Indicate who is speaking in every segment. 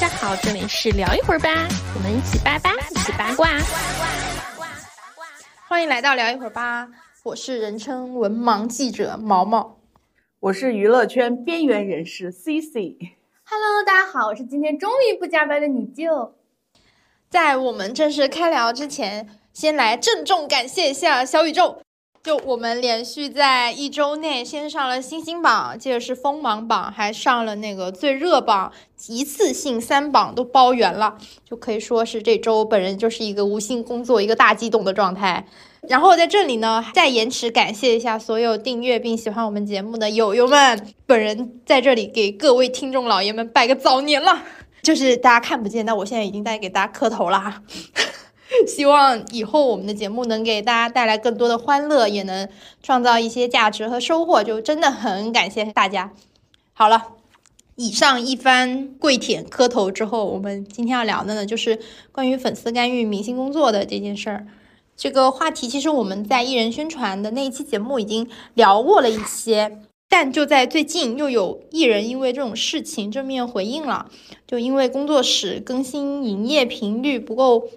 Speaker 1: 家好，这里是聊一会儿吧，我们一起八八，一起八卦。
Speaker 2: 欢迎来到聊一会儿吧，我是人称文盲记者毛毛，
Speaker 3: 我是娱乐圈边缘人士 C C。
Speaker 4: Hello，大家好，我是今天终于不加班的你舅。
Speaker 2: 在我们正式开聊之前，先来郑重感谢一下小宇宙。就我们连续在一周内先上了星星榜，接着是锋芒榜，还上了那个最热榜，一次性三榜都包圆了，就可以说是这周本人就是一个无心工作、一个大激动的状态。然后在这里呢，再延迟感谢一下所有订阅并喜欢我们节目的友友们，本人在这里给各位听众老爷们拜个早年了，就是大家看不见，但我现在已经在给大家磕头了哈。希望以后我们的节目能给大家带来更多的欢乐，也能创造一些价值和收获，就真的很感谢大家。好了，以上一番跪舔磕头之后，我们今天要聊的呢，就是关于粉丝干预明星工作的这件事儿。这个话题其实我们在艺人宣传的那一期节目已经聊过了一些，但就在最近又有艺人因为这种事情正面回应了，就因为工作室更新营业频率不够。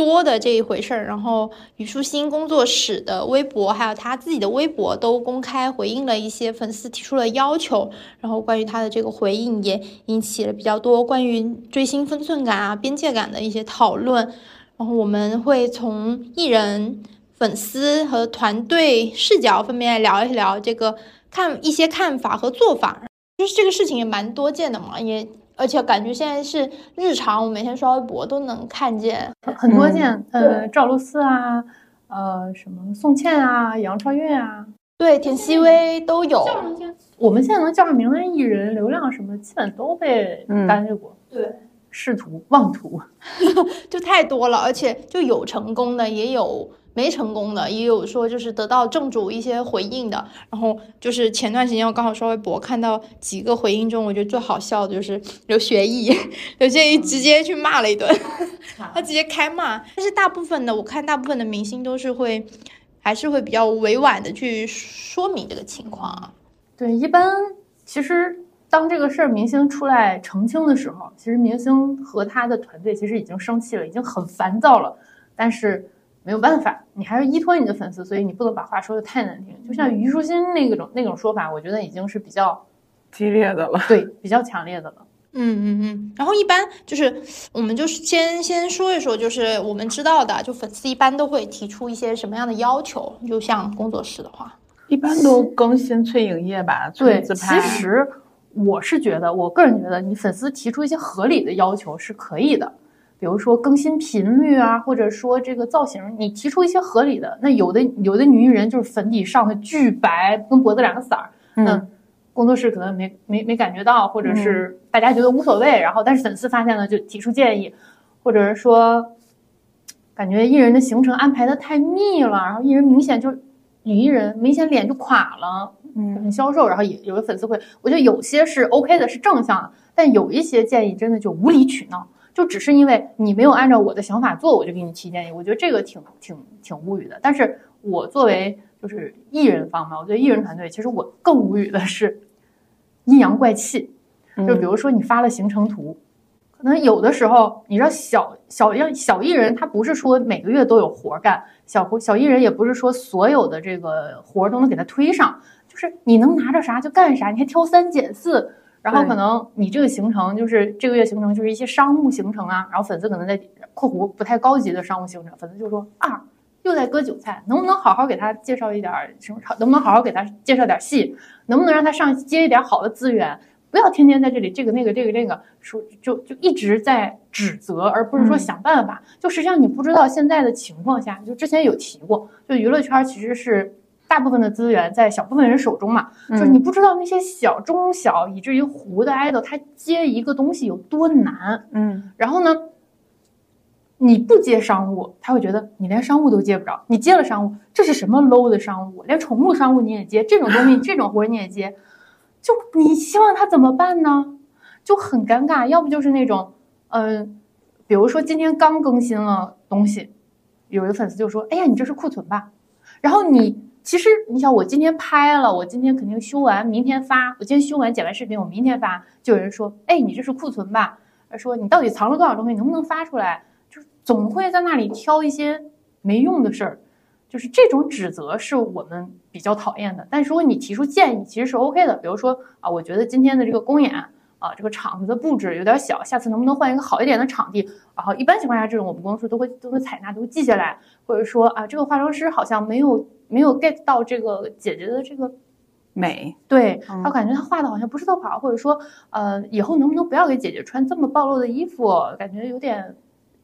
Speaker 2: 多的这一回事儿，然后虞书欣工作室的微博，还有他自己的微博都公开回应了一些粉丝提出了要求，然后关于他的这个回应也引起了比较多关于追星分寸感啊、边界感的一些讨论，然后我们会从艺人、粉丝和团队视角分别来聊一聊这个看一些看法和做法，就是这个事情也蛮多见的嘛，也。而且感觉现在是日常，我每天刷微博都能看见
Speaker 4: 很多件，呃，赵露思啊，呃，什么宋茜啊，杨超越啊，
Speaker 2: 对，田曦薇都有。
Speaker 4: 我们现在能叫上名的艺人，流量什么，基本都被干预过。
Speaker 2: 对，
Speaker 4: 仕途妄图，
Speaker 2: 就太多了，而且就有成功的，也有。没成功的也有说，就是得到正主一些回应的。然后就是前段时间我刚好刷微博，看到几个回应中，我觉得最好笑的就是刘学义，刘学义直接去骂了一顿，他直接开骂。但是大部分的我看，大部分的明星都是会，还是会比较委婉的去说明这个情况。
Speaker 4: 对，一般其实当这个事儿明星出来澄清的时候，其实明星和他的团队其实已经生气了，已经很烦躁了，但是。没有办法，你还是依托你的粉丝，所以你不能把话说的太难听。就像虞书欣那种那种说法，我觉得已经是比较
Speaker 3: 激烈的了，
Speaker 4: 对，比较强烈的了。
Speaker 2: 嗯嗯嗯。然后一般就是，我们就是先先说一说，就是我们知道的，就粉丝一般都会提出一些什么样的要求？就像工作室的话，
Speaker 3: 一般都更新催营业吧，
Speaker 4: 催自拍，其实我是觉得，我个人觉得，你粉丝提出一些合理的要求是可以的。比如说更新频率啊，或者说这个造型，你提出一些合理的。那有的有的女艺人就是粉底上的巨白，跟脖子两个色儿，那工作室可能没没没感觉到，或者是大家觉得无所谓，然后但是粉丝发现了就提出建议，或者是说感觉艺人的行程安排的太密了，然后艺人明显就女艺人明显脸就垮了，嗯，很消瘦，然后也有的粉丝会，我觉得有些是 OK 的，是正向的，但有一些建议真的就无理取闹。就只是因为你没有按照我的想法做，我就给你提建议。我觉得这个挺挺挺无语的。但是我作为就是艺人方嘛，我觉得艺人团队其实我更无语的是阴阳怪气。就比如说你发了行程图，可能有的时候你知道小小样小艺人他不是说每个月都有活干，小活小艺人也不是说所有的这个活都能给他推上，就是你能拿着啥就干啥，你还挑三拣四。然后可能你这个行程就是这个月行程就是一些商务行程啊，然后粉丝可能在括弧不太高级的商务行程，粉丝就说啊又在割韭菜，能不能好好给他介绍一点什么？能不能好好给他介绍点戏？能不能让他上接一点好的资源？不要天天在这里这个那个这个这个说就就一直在指责，而不是说想办法。就实际上你不知道现在的情况下，就之前有提过，就娱乐圈其实是。大部分的资源在小部分人手中嘛，就是你不知道那些小、中小以至于糊的 idol，他接一个东西有多难，
Speaker 3: 嗯，
Speaker 4: 然后呢，你不接商务，他会觉得你连商务都接不着，你接了商务，这是什么 low 的商务？连宠物商务你也接，这种东西 这种活你也接，就你希望他怎么办呢？就很尴尬，要不就是那种，嗯，比如说今天刚更新了东西，有一个粉丝就说，哎呀，你这是库存吧？然后你。其实你想，我今天拍了，我今天肯定修完，明天发。我今天修完剪完视频，我明天发。就有人说，哎，你这是库存吧？说你到底藏了多少东西，能不能发出来？就是总会在那里挑一些没用的事儿，就是这种指责是我们比较讨厌的。但如果你提出建议，其实是 OK 的。比如说啊，我觉得今天的这个公演啊，这个场子的布置有点小，下次能不能换一个好一点的场地？然后一般情况下，这种我们公司都会都会采纳，都会记下来，或者说啊，这个化妆师好像没有没有 get 到这个姐姐的这个。
Speaker 3: 美，
Speaker 4: 对
Speaker 3: 嗯
Speaker 4: 他感觉他画的好像不是特好，或者说，呃，以后能不能不要给姐姐穿这么暴露的衣服，感觉有点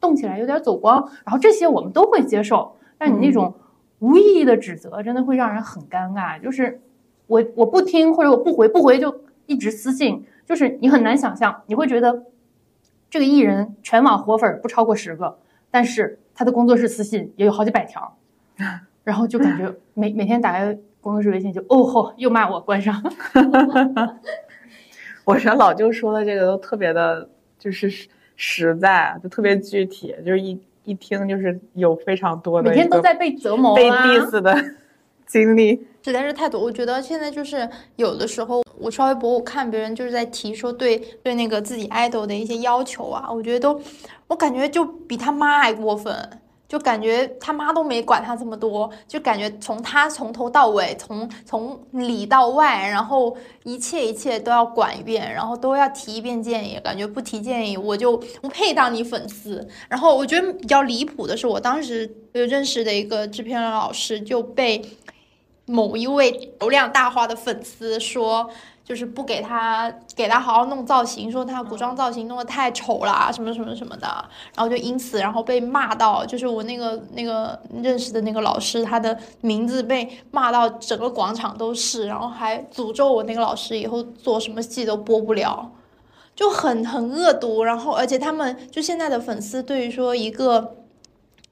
Speaker 4: 动起来有点走光，然后这些我们都会接受，但你那种无意义的指责真的会让人很尴尬，就是我我不听或者我不回不回就一直私信，就是你很难想象，你会觉得这个艺人全网活粉不超过十个，但是他的工作室私信也有好几百条，然后就感觉每每天打开工作室微信就哦吼又骂我关上。
Speaker 3: 我觉得老舅说的这个都特别的，就是实实在，就特别具体，就是一一听就是有非常多的
Speaker 4: 每天都在被折磨
Speaker 3: 被
Speaker 4: 啊
Speaker 3: diss 的 经历。
Speaker 2: 实在是太多。我觉得现在就是有的时候，我刷微博，我看别人就是在提说对对那个自己 idol 的一些要求啊，我觉得都，我感觉就比他妈还过分。就感觉他妈都没管他这么多，就感觉从他从头到尾，从从里到外，然后一切一切都要管一遍，然后都要提一遍建议，感觉不提建议我就不配当你粉丝。然后我觉得比较离谱的是，我当时有认识的一个制片人老师就被某一位流量大花的粉丝说，就是不给他给他好好弄造型，说他古装造型弄得太丑啦，什么什么什么的，然后就因此然后被骂到，就是我那个那个认识的那个老师，他的名字被骂到整个广场都是，然后还诅咒我那个老师以后做什么戏都播不了。就很很恶毒，然后而且他们就现在的粉丝对于说一个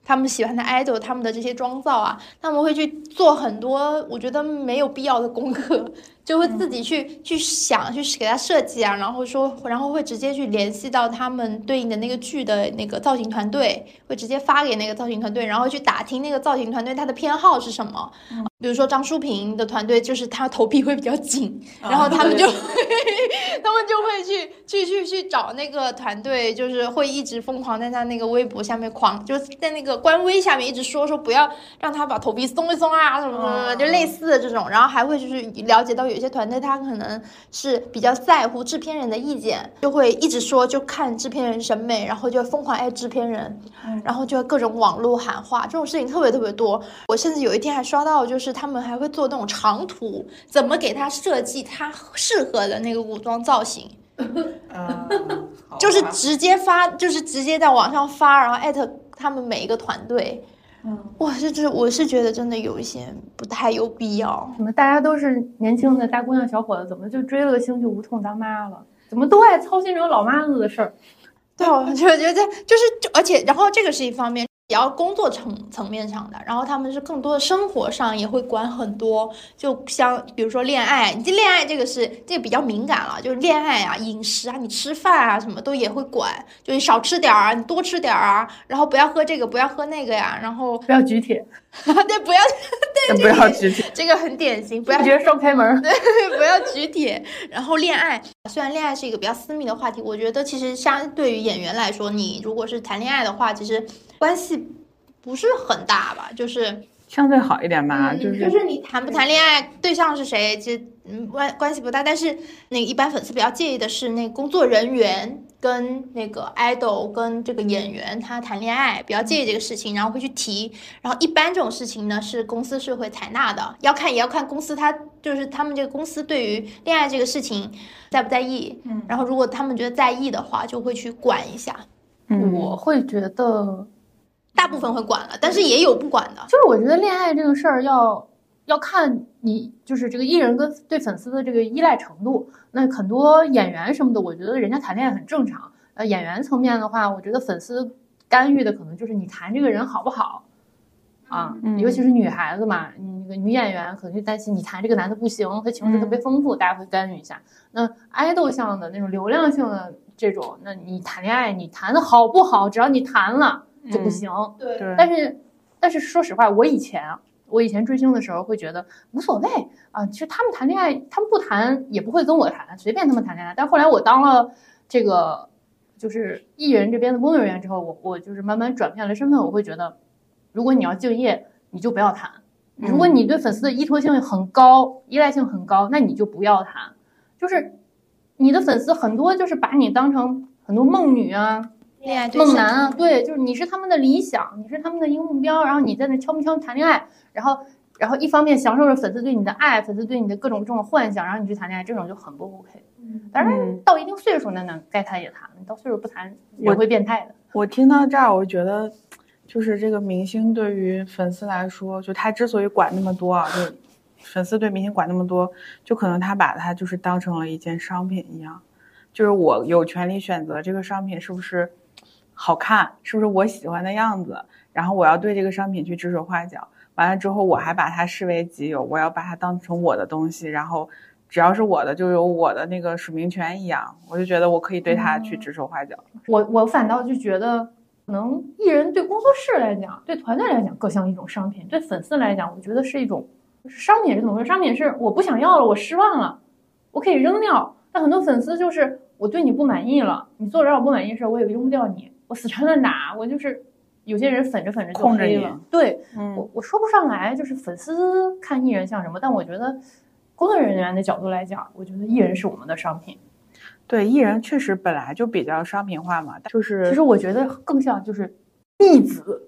Speaker 2: 他们喜欢的 idol 他们的这些妆造啊，他们会去做很多我觉得没有必要的功课，就会自己去、去想去给他设计啊，然后说然后会直接去联系到他们对应的那个剧的那个造型团队，会直接发给那个造型团队，然后去打听那个造型团队他的偏好是什么。比如说张淑平的团队，就是他头皮会比较紧，然后他们就会 他们就会去去去去找那个团队，就是会一直疯狂在他那个微博下面狂，就是在那个官微下面一直说说不要让他把头皮松一松啊什么什么什么，就类似的这种，然后还会就是了解到有些团队他可能是比较在乎制片人的意见，就会一直说就看制片人审美，然后就疯狂爱制片人，然后就各种网络喊话，这种事情特别特别多。我甚至有一天还刷到，就是他们还会做那种长图，怎么给他设计他适合的那个古装造型。
Speaker 3: 嗯，
Speaker 2: 就是直接发，就是直接在网上发，然后艾特他们每一个团队。
Speaker 3: 嗯，
Speaker 2: 哇，这这我是觉得真的有一些不太有必要。
Speaker 4: 怎么大家都是年轻的大姑娘小伙子，怎么就追了个星就无痛当妈了？怎么都爱操心这种老妈子的事儿？
Speaker 2: 对，我就觉得就是，而且然后这个是一方面，比较工作层层面上的，然后他们是更多的生活上也会管很多，就像比如说恋爱，你这恋爱这个是这个比较敏感了，就是恋爱啊、饮食啊、你吃饭啊什么都也会管，就你少吃点儿啊，你多吃点儿啊，然后不要喝这个，不要喝那个呀，然后
Speaker 4: 不要举铁，
Speaker 2: 对不要对
Speaker 3: 不要举铁。
Speaker 2: 这个很典型，不要
Speaker 4: 不觉得双开门 对？
Speaker 2: 不要举铁，然后恋爱，虽然恋爱是一个比较私密的话题，我觉得其实相对于演员来说，你如果是谈恋爱的话，其实关系不是很大吧，就是
Speaker 3: 相对好一点吧，
Speaker 2: 嗯
Speaker 3: 就是
Speaker 2: 就是你谈不谈恋爱，对象是谁，其实嗯关关系不大。但是那个一般粉丝比较介意的是，那工作人员跟那个 idol 跟这个演员他谈恋爱，比较介意这个事情，然后会去提。然后一般这种事情呢，是公司是会采纳的，要看也要看公司他就是他们这个公司对于恋爱这个事情在不在意。
Speaker 4: 嗯
Speaker 2: 然后如果他们觉得在意的话，就会去管一下。
Speaker 3: 嗯
Speaker 4: 我会觉得，
Speaker 2: 大部分会管了，但是也有不管的。
Speaker 4: 就是我觉得恋爱这个事儿要要看你就是这个艺人跟对粉丝的这个依赖程度。那很多演员什么的，我觉得人家谈恋爱很正常。呃，演员层面的话，我觉得粉丝干预的可能就是你谈这个人好不好啊，
Speaker 3: 嗯
Speaker 4: 尤其是女孩子嘛，你那个女演员可能就担心你谈这个男的不行，他情绪特别丰富，大家会干预一下。那爱豆向的那种流量性的这种，那你谈恋爱，你谈的好不好，只要你谈了就不
Speaker 3: 嗯
Speaker 4: 行。
Speaker 2: 对
Speaker 3: 对，
Speaker 4: 但是，但是说实话，我以前啊我以前追星的时候会觉得无所谓啊，其实他们谈恋爱，他们不谈也不会跟我谈，随便他们谈恋爱。但后来我当了这个就是艺人这边的工作人员之后，我我就是慢慢转变了身份，我会觉得，如果你要敬业，你就不要谈；如果你对粉丝的依托性很高、依赖性很高，那你就不要谈。就是你的粉丝很多就是把你当成很多梦女啊、
Speaker 2: 恋爱
Speaker 4: 梦男啊，对，就是你是他们的理想，你是他们的一个目标，然后你在那悄不悄谈恋爱，然后然后一方面享受着粉丝对你的爱，粉丝对你的各种这种幻想，然后你去谈恋爱，这种就很不 OK。当然
Speaker 3: 嗯
Speaker 4: 到一定岁数，那那该谈也谈，你到岁数不谈，也会变态的。
Speaker 3: 我听到这儿，我觉得就是这个明星对于粉丝来说，就他之所以管那么多啊，就粉丝对明星管那么多，就可能他把他就是当成了一件商品一样，就是我有权利选择这个商品是不是好看，是不是我喜欢的样子，然后我要对这个商品去指手画脚。完了之后，我还把它视为己有，我要把它当成我的东西，然后只要是我的，就有我的那个署名权一样，我就觉得我可以对它去指手画脚。
Speaker 4: 我我反倒就觉得，可能艺人对工作室来讲，对团队来讲更像一种商品，对粉丝来讲，我觉得是一种商品是怎么回事？商品是我不想要了，我失望了，我可以扔掉。但很多粉丝就是我对你不满意了，你做了让我不满意的事儿，我也扔不掉你，我死缠烂打，我就是有些人粉着粉着就黑了。对
Speaker 3: 嗯
Speaker 4: 我我说不上来，就是粉丝看艺人像什么，但我觉得工作人员的角度来讲，我觉得艺人是我们的商品。
Speaker 3: 对，艺人确实本来就比较商品化嘛，就是
Speaker 4: 其实我觉得更像就是逆子，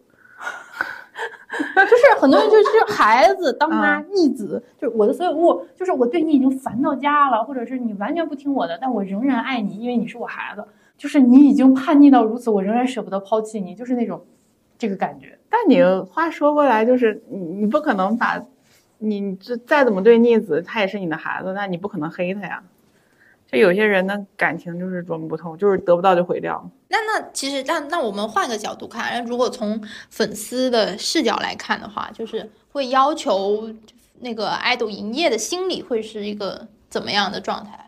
Speaker 4: 就是很多人就是孩子当妈逆子，就是我的所有物，就是我对你已经烦到家了，或者是你完全不听我的，但我仍然爱你，因为你是我孩子，就是你已经叛逆到如此，我仍然舍不得抛弃你，就是那种这个感觉。
Speaker 3: 但你话说过来，就是你你不可能把你这再怎么对逆子，他也是你的孩子，那你不可能黑他呀。就有些人的感情就是琢磨不透，就是得不到就毁掉。
Speaker 2: 那那其实那那我们换个角度看，如果从粉丝的视角来看的话，就是会要求那个爱豆营业的心理会是一个怎么样的状态？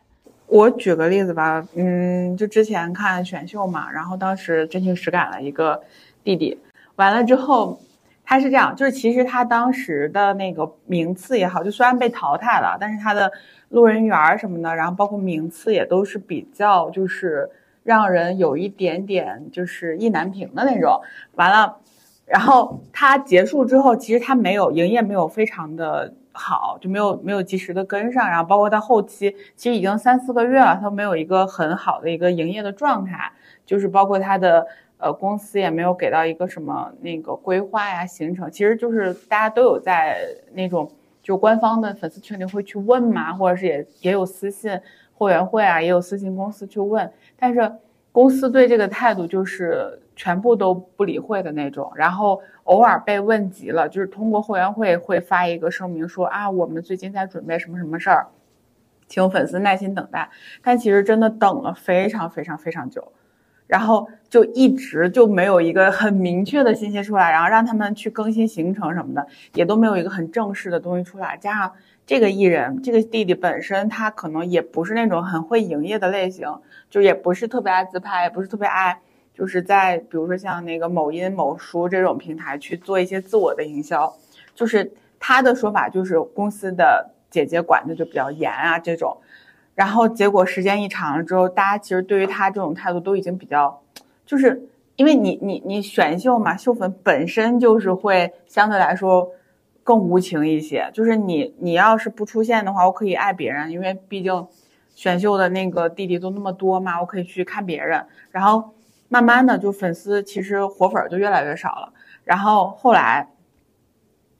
Speaker 3: 我举个例子吧，嗯，就之前看选秀嘛，然后当时真情实感了一个弟弟，完了之后他是这样，就是其实他当时的那个名次也好，就虽然被淘汰了，但是他的路人缘什么的，然后包括名次也都是比较就是让人有一点点就是意难平的那种。完了，然后他结束之后，其实他没有营业没有非常的好，就没有没有及时的跟上，然后包括到后期其实已经三四个月了，他没有一个很好的一个营业的状态，就是包括他的呃公司也没有给到一个什么那个规划呀行程，其实就是大家都有在那种就官方的粉丝群里会去问嘛，或者是也也有私信后援会啊，也有私信公司去问，但是公司对这个态度就是全部都不理会的那种，然后偶尔被问及了，就是通过后援会会发一个声明说啊，我们最近在准备什么什么事儿，请粉丝耐心等待。但其实真的等了非常非常非常久，然后就一直就没有一个很明确的信息出来，然后让他们去更新行程什么的，也都没有一个很正式的东西出来。加上这个艺人，这个弟弟本身他可能也不是那种很会营业的类型，就也不是特别爱自拍，也不是特别爱。就是在比如说像那个某音、某书这种平台去做一些自我的营销，就是他的说法就是公司的姐姐管的就比较严啊这种，然后结果时间一长了之后，大家其实对于他这种态度都已经比较，就是因为你你你选秀嘛，秀粉本身就是会相对来说更无情一些，就是你你要是不出现的话，我可以爱别人，因为毕竟选秀的那个弟弟都那么多嘛，我可以去看别人，然后。慢慢的，就粉丝其实活粉就越来越少了。然后后来，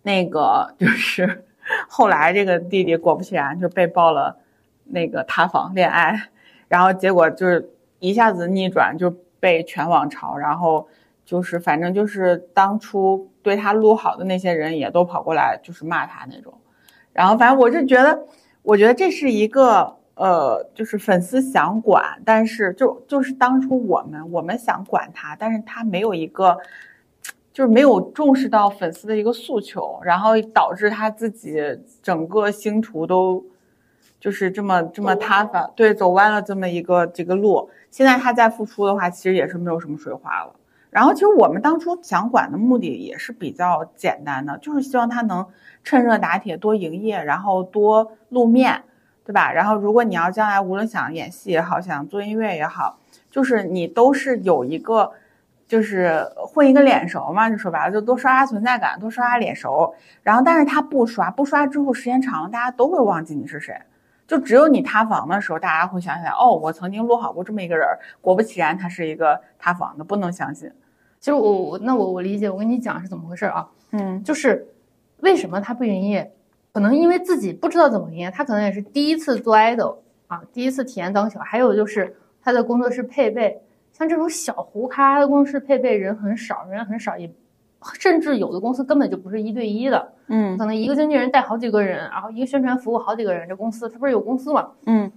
Speaker 3: 那个就是 后来这个弟弟果不其然就被爆了那个塌房恋爱，然后结果就是一下子逆转，就被全网嘲。然后就是反正就是当初对他录好的那些人也都跑过来就是骂他那种。然后反正我就觉得，我觉得这是一个。呃，就是粉丝想管，但是就就是当初我们我们想管他，但是他没有一个，就是没有重视到粉丝的一个诉求，然后导致他自己整个星途都就是这么这么塌方，对，走弯了这么一个这个路。现在他再复出的话，其实也是没有什么水花了。然后其实我们当初想管的目的也是比较简单的，就是希望他能趁热打铁，多营业，然后多露面。对吧？然后，如果你要将来无论想演戏也好，想做音乐也好，就是你都是有一个，就是混一个脸熟嘛，就说白了，就多刷刷存在感，多刷刷脸熟。然后，但是他不刷，不刷之后时间长了，大家都会忘记你是谁。就只有你塌房的时候，大家会想起来，哦，我曾经录好过这么一个人儿。果不其然，他是一个塌房的，不能相信。
Speaker 4: 其实我我那我我理解，我跟你讲是怎么回事啊？
Speaker 3: 嗯
Speaker 4: 就是为什么他不营业？可能因为自己不知道怎么营业，他可能也是第一次做 idol 啊，第一次体验当小。还有就是他的工作室配备，像这种小胡咖的工作室配备人很少，人很少，也甚至有的公司根本就不是一对一的，
Speaker 3: 嗯
Speaker 4: 可能一个经纪人带好几个人，然后一个宣传服务好几个人。这公司他不是有公司嘛？
Speaker 3: 嗯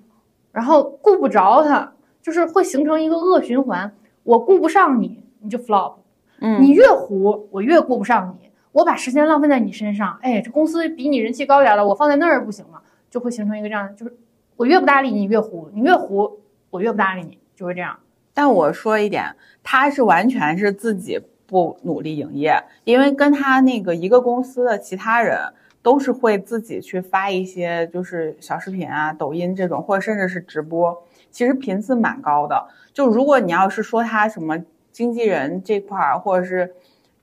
Speaker 4: 然后顾不着他，就是会形成一个恶循环。我顾不上你，你就 flop。
Speaker 3: 嗯，
Speaker 4: 你越糊，我越顾不上你，我把时间浪费在你身上，哎，这公司比你人气高点了，我放在那儿不行吗？就会形成一个这样，就是我越不搭理你越糊，你越糊我越不搭理你，就会这样。
Speaker 3: 但我说一点，他是完全是自己不努力营业，因为跟他那个一个公司的其他人都是会自己去发一些就是小视频啊、抖音这种，或者甚至是直播，其实频次蛮高的。就如果你要是说他什么经纪人这块儿，或者是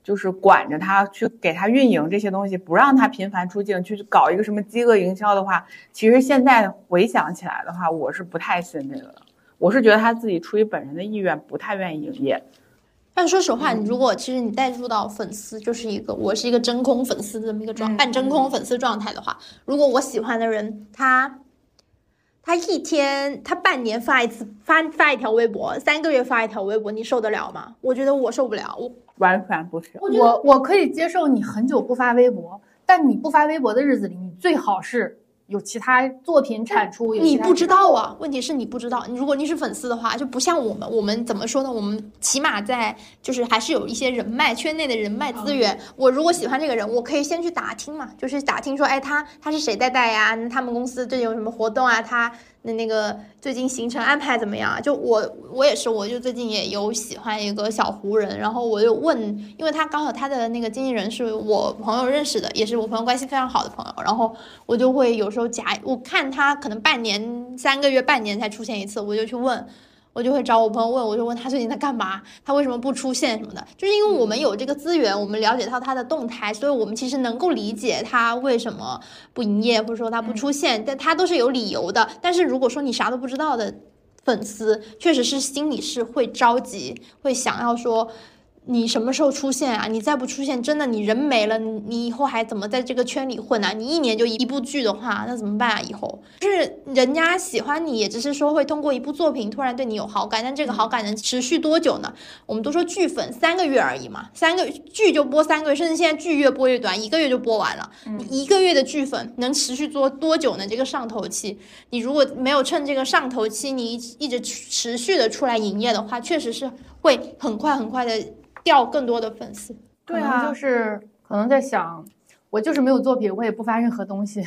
Speaker 3: 就是管着他去给他运营这些东西，不让他频繁出境，去搞一个什么饥饿营销的话，其实现在回想起来的话，我是不太信这个的。我是觉得他自己出于本人的意愿，不太愿意营业。
Speaker 2: 但说实话，你如果其实你带入到粉丝，就是一个我是一个真空粉丝这么一个状，
Speaker 3: 嗯
Speaker 2: 半真空粉丝状态的话，如果我喜欢的人，他他一天他半年发一次发发一条微博，三个月发一条微博，你受得了吗？我觉得我受不了，我
Speaker 3: 完全不是。
Speaker 4: 我我可以接受你很久不发微博，但你不发微博的日子里，你最好是有其他作品产出。有
Speaker 2: 你不知道啊，问题是你不知道。如果你是粉丝的话，就不像我们，我们怎么说呢？我们起码在就是还是有一些人脉，圈内的人脉资源。我如果喜欢这个人，我可以先去打听嘛，就是打听说，哎，他他是谁带带呀？那他们公司最近有什么活动啊？他那那个最近行程安排怎么样啊？就我我也是，我就最近也有喜欢一个小湖人，然后我就问，因为他刚好他的那个经纪人是我朋友认识的，也是我朋友关系非常好的朋友，然后我就会有时候夹我看他可能半年、三个月、半年才出现一次，我就去问。我就会找我朋友问，我就问他最近在干嘛，他为什么不出现什么的，就是因为我们有这个资源，我们了解到他的动态，所以我们其实能够理解他为什么不营业，或者说他不出现，但他都是有理由的。但是如果说你啥都不知道的粉丝，确实是心里是会着急，会想要说。你什么时候出现啊？你再不出现，真的你人没了，你你以后还怎么在这个圈里混啊？你一年就一部剧的话，那怎么办啊？以后就是人家喜欢你，也只是说会通过一部作品突然对你有好感，但这个好感能持续多久呢？我们都说剧粉三个月而已嘛，三个剧就播三个月，甚至现在剧越播越短，一个月就播完了。你一个月的剧粉能持续做多久呢？这个上头期，你如果没有趁这个上头期，你一一直持续的出来营业的话，确实是会很快很快的掉更多的粉丝。
Speaker 3: 对啊
Speaker 4: 就是可能在想，我就是没有作品，我也不发任何东西，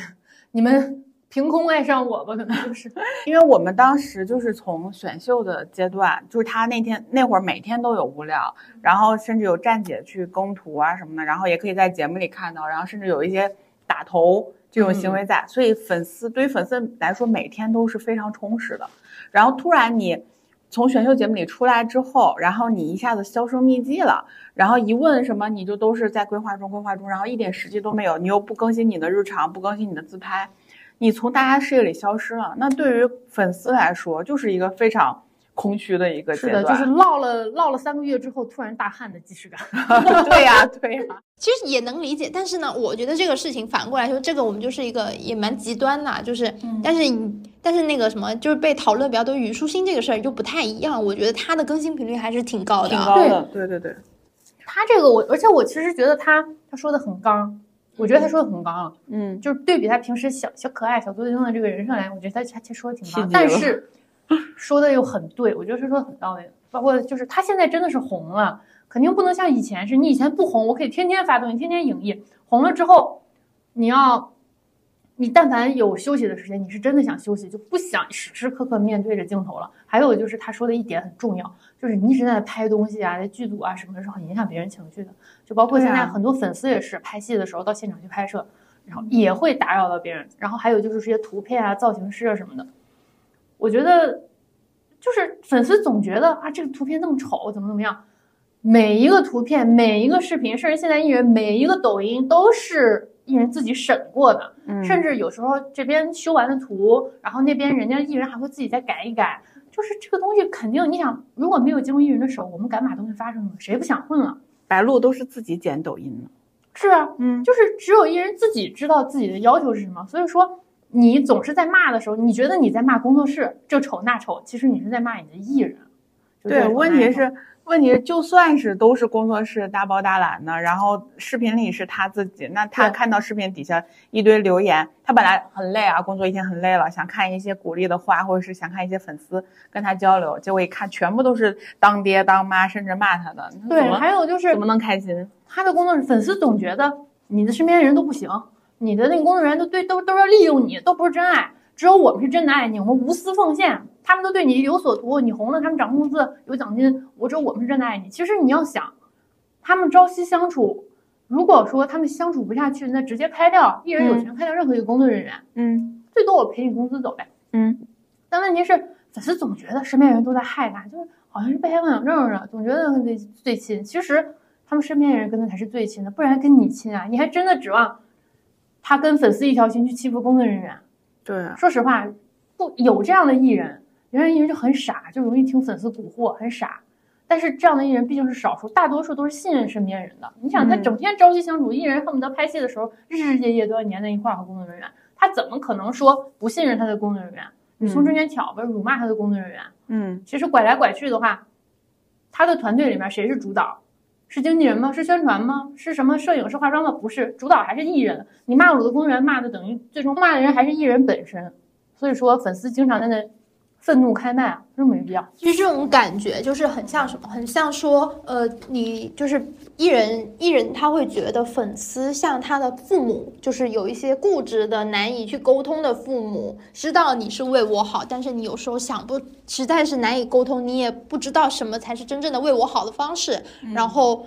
Speaker 4: 你们凭空爱上我吧，可能就是。
Speaker 3: 因为我们当时就是从选秀的阶段，就是他那天那会儿每天都有物料，然后甚至有站姐去更图啊什么的，然后也可以在节目里看到，然后甚至有一些打头这种行为在，所以粉丝对于粉丝来说每天都是非常充实的。然后突然你从选秀节目里出来之后，然后你一下子销声匿迹了，然后一问什么你就都是在规划中规划中，然后一点实际都没有，你又不更新你的日常，不更新你的自拍。你从大家视野里消失了，那对于粉丝来说，就是一个非常空虚的一个阶段是的。
Speaker 4: 就是唠了唠了三个月之后，突然大汗的即视感。
Speaker 3: 对呀、对呀、
Speaker 2: 其实也能理解，但是呢，我觉得这个事情反过来说，这个我们就是一个也蛮极端的，就是，但是你但是那个什么，就是被讨论比较多，虞书欣这个事儿就不太一样，我觉得他的更新频率还是挺高的
Speaker 3: 挺
Speaker 2: 啊。
Speaker 3: 高的。对对对，
Speaker 4: 他这个我，而且我其实觉得他他说的很刚，我觉得他说的很刚。
Speaker 3: 嗯，
Speaker 4: 就是对比他平时小小可爱、小作精的这个人上来，我觉得他他其实说的挺刚，但是说的又很对，我觉得是说的很到位的。包括就是他现在真的是红了，肯定不能像以前是，你以前不红，我可以天天发东西，天天营业，红了之后，你要你但凡有休息的时间，你是真的想休息，就不想时时刻刻面对着镜头了。还有就是他说的一点很重要，就是你一直在拍东西啊，在剧组啊什么的时候，很影响别人情绪的。就包括现在很多粉丝也是拍戏的时候到现场去拍摄，然后也会打扰到别人。然后还有就是这些图片啊、造型师啊什么的，我觉得就是粉丝总觉得啊，这个图片那么丑，怎么怎么样。每一个图片、每一个视频，甚至现在艺人每一个抖音都是艺人自己审过的，
Speaker 3: 嗯
Speaker 4: 甚至有时候这边修完的图，然后那边人家艺人还会自己再改一改。就是这个东西肯定，你想，如果没有经过艺人的手，我们敢把东西发出去吗？谁不想混了？
Speaker 3: 白鹿都是自己剪抖音的，
Speaker 4: 是啊，
Speaker 3: 嗯，
Speaker 4: 就是只有艺人自己知道自己的要求是什么。所以说，你总是在骂的时候，你觉得你在骂工作室这丑那丑，其实你是在骂你的艺人。
Speaker 3: 对，问题是，问题是就算是都是工作室大包大揽的，然后视频里是他自己，那他看到视频底下一堆留言，他本来很累啊，工作一天很累了，想看一些鼓励的话，或者是想看一些粉丝跟他交流，结果一看全部都是当爹当妈，甚至骂他的，那
Speaker 4: 对还有就是
Speaker 3: 怎么能开心？
Speaker 4: 他的工作室粉丝总觉得你的身边人都不行，你的那个工作人员都对都都要利用你，都不是真爱，只有我们是真的爱你，我们无私奉献，他们都对你有所图，你红了，他们涨工资有奖金，我只有我们是真的爱你。其实你要想，他们朝夕相处，如果说他们相处不下去，那直接开掉，一人有权开掉任何一个工作人员，
Speaker 3: 嗯
Speaker 4: 最多我赔你工资走呗。
Speaker 3: 嗯，
Speaker 4: 但问题是，粉丝总觉得身边人都在害他，就是好像是被害妄想症似的，总觉得最最亲。其实他们身边人跟他才是最亲的，不然跟你亲啊？你还真的指望他跟粉丝一条心去欺负工作人员？
Speaker 3: 对啊，
Speaker 4: 说实话，不有这样的艺人，有些艺人就很傻，就容易听粉丝蛊惑，很傻。但是这样的艺人毕竟是少数，大多数都是信任身边人的。你想，他
Speaker 3: 嗯
Speaker 4: 整天朝夕相处，艺人恨不得拍戏的时候日日夜夜都要黏在一块儿和工作人员，他怎么可能说不信任他的工作人员？你从中间挑拨、辱骂他的工作人员？
Speaker 3: 嗯
Speaker 4: 其实拐来拐去的话，他的团队里面谁是主导？是经纪人吗？是宣传吗？是什么摄影？是化妆吗？不是，主导还是艺人。你骂我的工作人员，骂的等于最终骂的人还是艺人本身。所以说，粉丝经常在那愤怒开麦啊，真没必要。
Speaker 2: 其实这种感觉就是很像什么，很像说，呃，你就是艺人，艺人他会觉得粉丝像他的父母，就是有一些固执的、难以去沟通的父母，知道你是为我好，但是你有时候想不，实在是难以沟通，你也不知道什么才是真正的为我好的方式，然后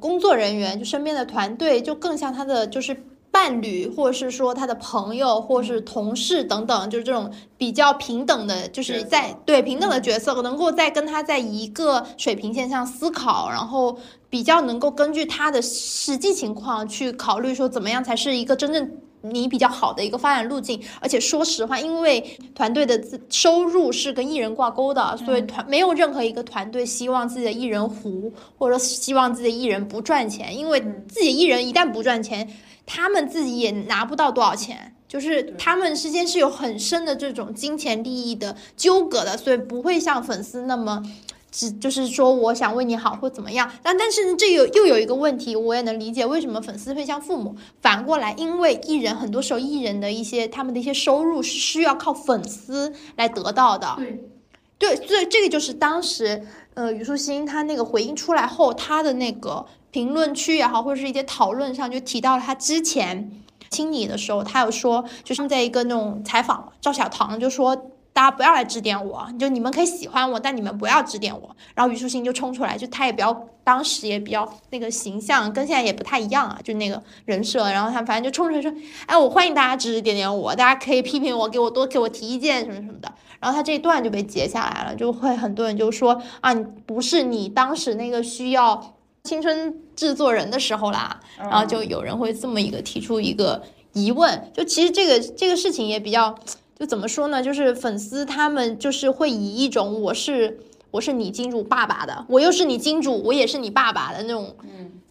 Speaker 2: 工作人员就身边的团队就更像他的就是。伴侣，或者是说他的朋友，或是同事等等，就是这种比较平等的，就是在对平等的角色，能够在跟他在一个水平线上思考，然后比较能够根据他的实际情况去考虑说怎么样才是一个真正你比较好的一个发展路径。而且说实话，因为团队的资收入是跟艺人挂钩的，所以团没有任何一个团队希望自己的艺人糊，或者说希望自己的艺人不赚钱，因为自己艺人一旦不赚钱。他们自己也拿不到多少钱，就是他们之间是有很深的这种金钱利益的纠葛的，所以不会像粉丝那么。只就是说，我想为你好或怎么样，但但是这有又有一个问题，我也能理解为什么粉丝会像父母。反过来，因为艺人很多时候艺人的一些他们的一些收入是需要靠粉丝来得到的，
Speaker 4: 对，
Speaker 2: 对，所以这个就是当时呃虞书欣她那个回应出来后，她的那个评论区也好，或者是一些讨论上就提到了她之前亲你的时候，她有说，就是在一个那种采访，赵小棠就说。大家不要来指点我，就你们可以喜欢我，但你们不要指点我。然后虞书欣就冲出来，就她也比较当时也比较那个形象，跟现在也不太一样啊，就那个人设。然后他反正就冲出来说，哎，我欢迎大家指指点点我，大家可以批评我，给我多给我提意见什么什么的。然后他这一段就被截下来了，就会很多人就说啊，你不是你当时那个需要青春制作人的时候啦，然后就有人会这么一个提出一个疑问，就其实这个这个事情也比较，就怎么说呢，就是粉丝他们就是会以一种我是我是你金主爸爸的，我又是你金主，我也是你爸爸的那种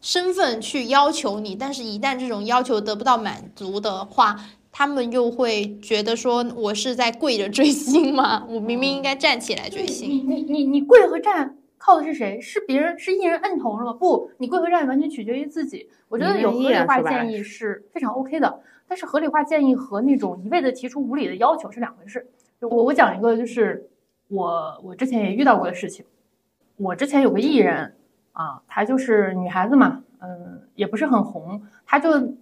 Speaker 2: 身份去要求你，但是一旦这种要求得不到满足的话，他们又会觉得说我是在跪着追星吗？我明明应该站起来追星。
Speaker 4: 你你你你跪和站靠的是谁？是别人是艺人摁头了吗？不，你跪和站完全取决于自己。我觉得有合理化建议是非常 OK 的，但是合理化建议和那种一味的提出无理的要求是两回事。就我我讲一个，就是我我之前也遇到过的事情。我之前有个艺人啊，她就是女孩子嘛，嗯，也不是很红，她就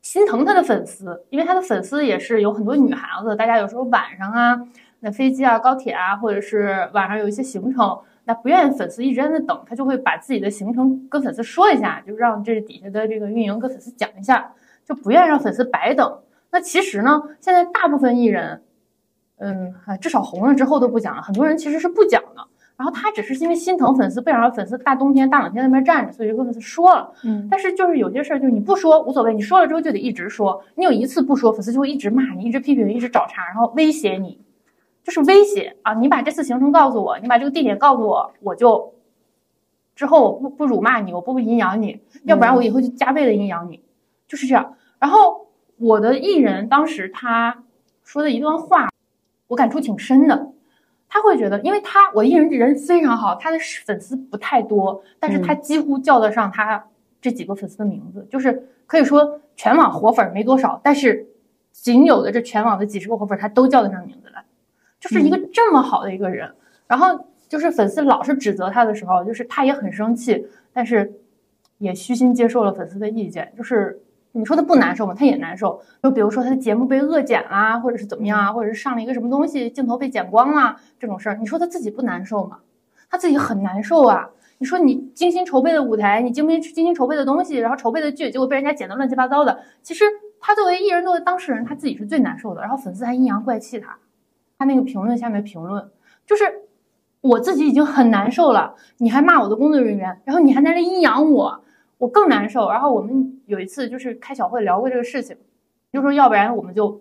Speaker 4: 心疼她的粉丝，因为她的粉丝也是有很多女孩子，大家有时候晚上啊，那飞机啊、高铁啊，或者是晚上有一些行程。那不愿意粉丝一直在那等，他就会把自己的行程跟粉丝说一下，就让这底下的这个运营跟粉丝讲一下，就不愿意让粉丝白等。那其实呢，现在大部分艺人，嗯啊，至少红了之后都不讲了，很多人其实是不讲的。然后他只是因为心疼粉丝，不想让粉丝大冬天大冷天在那边站着，所以就跟粉丝说了。
Speaker 3: 嗯
Speaker 4: 但是就是有些事儿，就是你不说无所谓，你说了之后就得一直说。你有一次不说，粉丝就会一直骂你，一直批评你，一直找茬，然后威胁你，就是威胁啊！你把这次行程告诉我，你把这个地点告诉我，我就之后我不不辱骂你，我不阴阳你，要不然我以后就加倍的阴阳你，就是这样。然后我的艺人当时他说的一段话，我感触挺深的。他会觉得，因为他我艺人这人非常好，他的粉丝不太多，但是他几乎叫得上他这几个粉丝的名字，就是可以说全网活粉没多少，但是仅有的这全网的几十个活粉，他都叫得上名字来，就是一个这么好的一个人。然后就是粉丝老是指责他的时候，就是他也很生气，但是也虚心接受了粉丝的意见，就是。你说他不难受吗？他也难受。就比如说他的节目被恶剪啦，或者是怎么样啊，或者是上了一个什么东西，镜头被剪光啦，这种事儿，你说他自己不难受吗？他自己很难受啊。你说你精心筹备的舞台，你精心精心筹备的东西，然后筹备的剧，结果被人家剪得乱七八糟的。其实他作为艺人，作为当事人，他自己是最难受的。然后粉丝还阴阳怪气他，他那个评论下面评论就是我自己已经很难受了，你还骂我的工作人员，然后你还在那阴阳我。我更难受。然后我们有一次就是开小会聊过这个事情，就说要不然我们就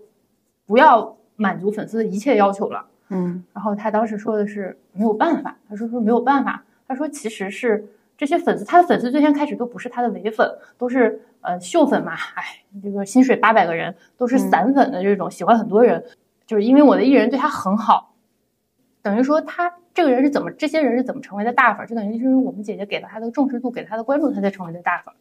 Speaker 4: 不要满足粉丝的一切要求了。
Speaker 3: 嗯
Speaker 4: 然后他当时说的是没有办法，他说说没有办法，他说其实是这些粉丝，他的粉丝最先开始都不是他的伪粉，都是呃秀粉嘛，哎，这个薪水八百个人都是散粉的这种，喜欢很多人，就是因为我的艺人对他很好，等于说他这个人是怎么，这些人是怎么成为的大粉，就等于就是我们姐姐给了他的重视度，给了他的关注，他才成为的大粉。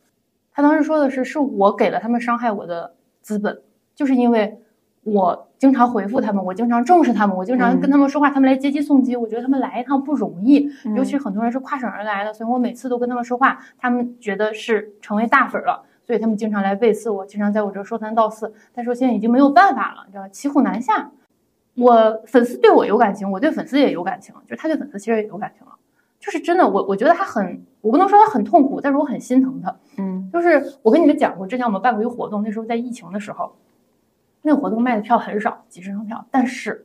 Speaker 4: 他当时说的是，是我给了他们伤害我的资本，就是因为我经常回复他们，我经常重视他们，我经常跟他们说话，他们来接机送机，我觉得他们来一趟不容易，尤其很多人是跨省而来的，所以我每次都跟他们说话，他们觉得是成为大粉了，所以他们经常来背刺我，经常在我这说三道四。但是我现在已经没有办法了，你知道吧？骑虎难下。我粉丝对我有感情，我对粉丝也有感情，就是他对粉丝其实也有感情了，就是真的，我我觉得他很，我不能说他很痛苦，但是我很心疼他。
Speaker 3: 嗯
Speaker 4: 就是我跟你们讲过，之前我们办过一个活动，那时候在疫情的时候，那个活动卖的票很少，几十张票，但是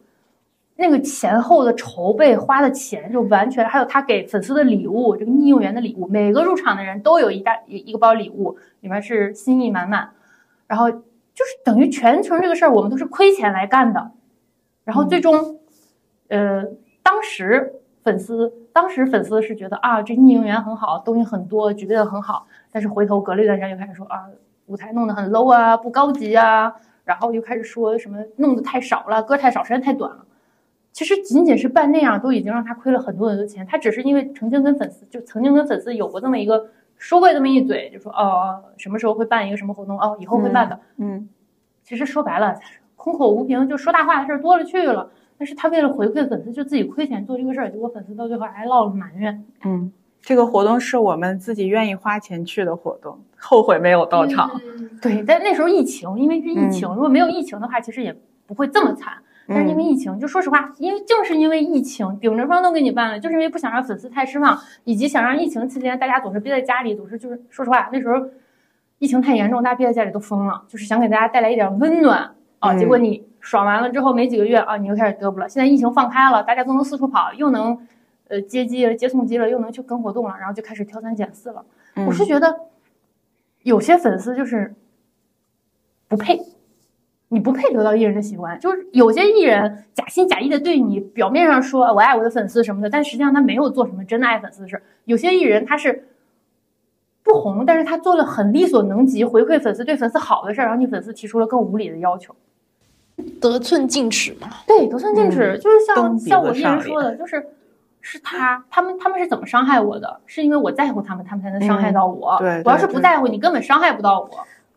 Speaker 4: 那个前后的筹备花的钱就完全，还有他给粉丝的礼物，这个逆用员的礼物，每个入场的人都有一大一一个包礼物，里面是心意满满，然后就是等于全程这个事儿我们都是亏钱来干的，然后最终，呃，当时粉丝当时粉丝是觉得啊，这逆用员很好，东西很多，举备的很好，但是回头隔了一段时间又开始说啊，舞台弄得很 low 啊，不高级啊，然后又开始说什么弄得太少了，歌太少，时间太短了。其实仅仅是办那样，都已经让他亏了很多很多钱。他只是因为曾经跟粉丝，就曾经跟粉丝有过这么一个说过这么一嘴，就说哦，什么时候会办一个什么活动哦，以后会办的。
Speaker 3: 嗯
Speaker 4: 其实说白了，空口无凭，就说大话的事儿多了去了。但是他为了回馈粉丝，就自己亏钱做这个事儿，结果粉丝到最后还落了埋怨。
Speaker 3: 嗯，这个活动是我们自己愿意花钱去的活动，后悔没有到场。
Speaker 2: 嗯
Speaker 4: 对，但那时候疫情，因为是疫
Speaker 3: 嗯
Speaker 4: 情，如果没有疫情的话，其实也不会这么惨。但是因为疫情，就说实话，因为正是因为疫情，顶着风都给你办了，就是因为不想让粉丝太失望，以及想让疫情期间大家总是憋在家里，总是就是说实话，那时候疫情太严重，大家憋在家里都疯了，就是想给大家带来一点温暖啊。
Speaker 3: 嗯
Speaker 4: 结果你爽完了之后没几个月啊，你又开始嘚啵了。现在疫情放开了，大家都能四处跑，又能呃接机了、接送机了，又能去跟活动了，然后就开始挑三拣四了。
Speaker 3: 嗯
Speaker 4: 我是觉得有些粉丝就是不配，你不配得到艺人的喜欢。就是有些艺人假心假意的对你，表面上说我爱我的粉丝什么的，但实际上他没有做什么真的爱粉丝的事。有些艺人他是不红，但是他做了很力所能及回馈粉丝、对粉丝好的事儿，然后你粉丝提出了更无理的要求。
Speaker 2: 得寸进尺嘛。
Speaker 4: 对，得寸进尺，就是像像我一人说的，就是是他他们他们是怎么伤害我的？是因为我在乎他们，他们才能伤害到我。
Speaker 3: 嗯对
Speaker 4: 我要是不在乎，你根本伤害不到我。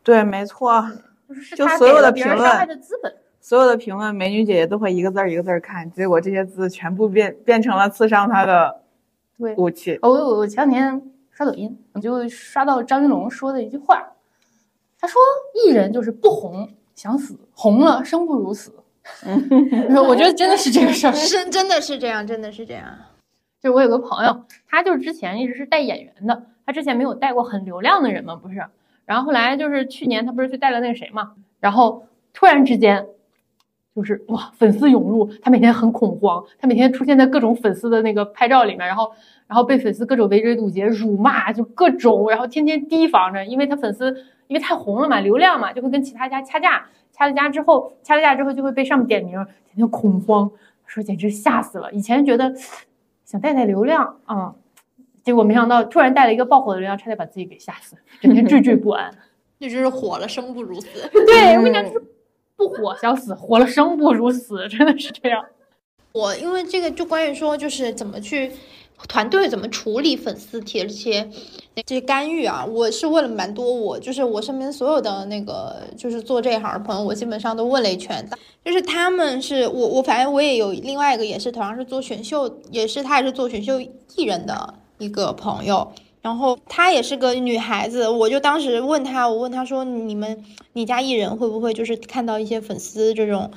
Speaker 3: 对，没错，
Speaker 4: 就是是他
Speaker 3: 就所有的
Speaker 4: 别人
Speaker 3: 评论
Speaker 4: 伤害的资本。
Speaker 3: 所有的评论，美女姐姐都会一个字儿一个字儿看，结果这些字全部变变成了刺伤她的
Speaker 4: 对，
Speaker 3: 武器。
Speaker 4: 我我我前两天刷抖音，我就刷到张云龙说的一句话，他说艺人就是不红想死，红了生不如死。我觉得真的是这个事儿。
Speaker 2: 是真的是这样，真的是这样。
Speaker 4: 就是我有个朋友，他就是之前一直是带演员的，他之前没有带过很流量的人嘛，不是？然后后来就是去年他不是去带了那个谁嘛，然后突然之间就是哇，粉丝涌入，他每天很恐慌，他每天出现在各种粉丝的那个拍照里面，然后然后被粉丝各种围追堵截、辱骂，就各种，然后天天提防着，因为他粉丝因为太红了嘛，流量嘛，就会跟其他家掐架，掐了架之后，掐了架之后就会被上面点名，天天恐慌，说简直吓死了。以前觉得想带带流量啊、结果没想到突然带了一个爆火的流量，差点把自己给吓死，整天惴惴不安。
Speaker 2: 那就是火了，生不如死。
Speaker 4: 对，我跟你讲，就是不火想死，火了生不如死，真的是这样。
Speaker 2: 我因为这个就关于说就是怎么去团队怎么处理粉丝贴这些这些干预啊，我是问了蛮多，我就是我身边所有的那个就是做这一行的朋友，我基本上都问了一圈，就是他们是我我反正我也有另外一个也是同样是做选秀，也是他也是做选秀艺人的一个朋友。然后她也是个女孩子，我就当时问她，我问她说：“你们你家艺人会不会就是看到一些粉丝这种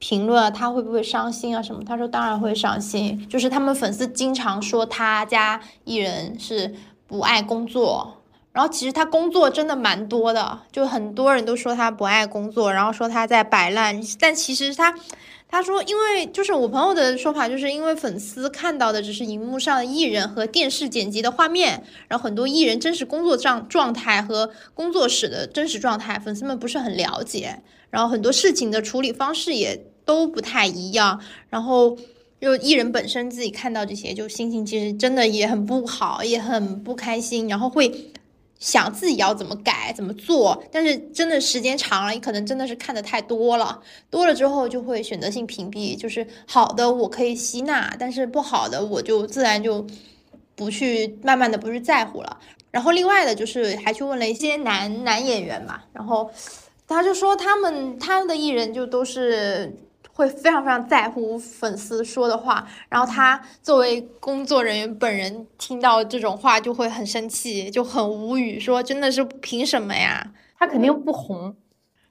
Speaker 2: 评论啊，他会不会伤心啊什么？”她说：“当然会伤心，就是他们粉丝经常说她家艺人是不爱工作，然后其实他工作真的蛮多的，就很多人都说他不爱工作，然后说他在摆烂，但其实他。”他说：“因为就是我朋友的说法，就是因为粉丝看到的只是荧幕上的艺人和电视剪辑的画面，然后很多艺人真实工作状状态和工作室的真实状态，粉丝们不是很了解，然后很多事情的处理方式也都不太一样，然后就艺人本身自己看到这些，就心情其实真的也很不好，也很不开心，然后会。”想自己要怎么改怎么做，但是真的时间长了，你可能真的是看的太多了，多了之后就会选择性屏蔽。就是好的我可以吸纳，但是不好的我就自然就不去，慢慢的不去在乎了。然后另外的就是还去问了一些男男演员嘛，然后他就说他们他们的艺人就都是。会非常非常在乎粉丝说的话，然后他作为工作人员本人听到这种话就会很生气，就很无语，说真的是凭什么呀？
Speaker 4: 他肯定不红。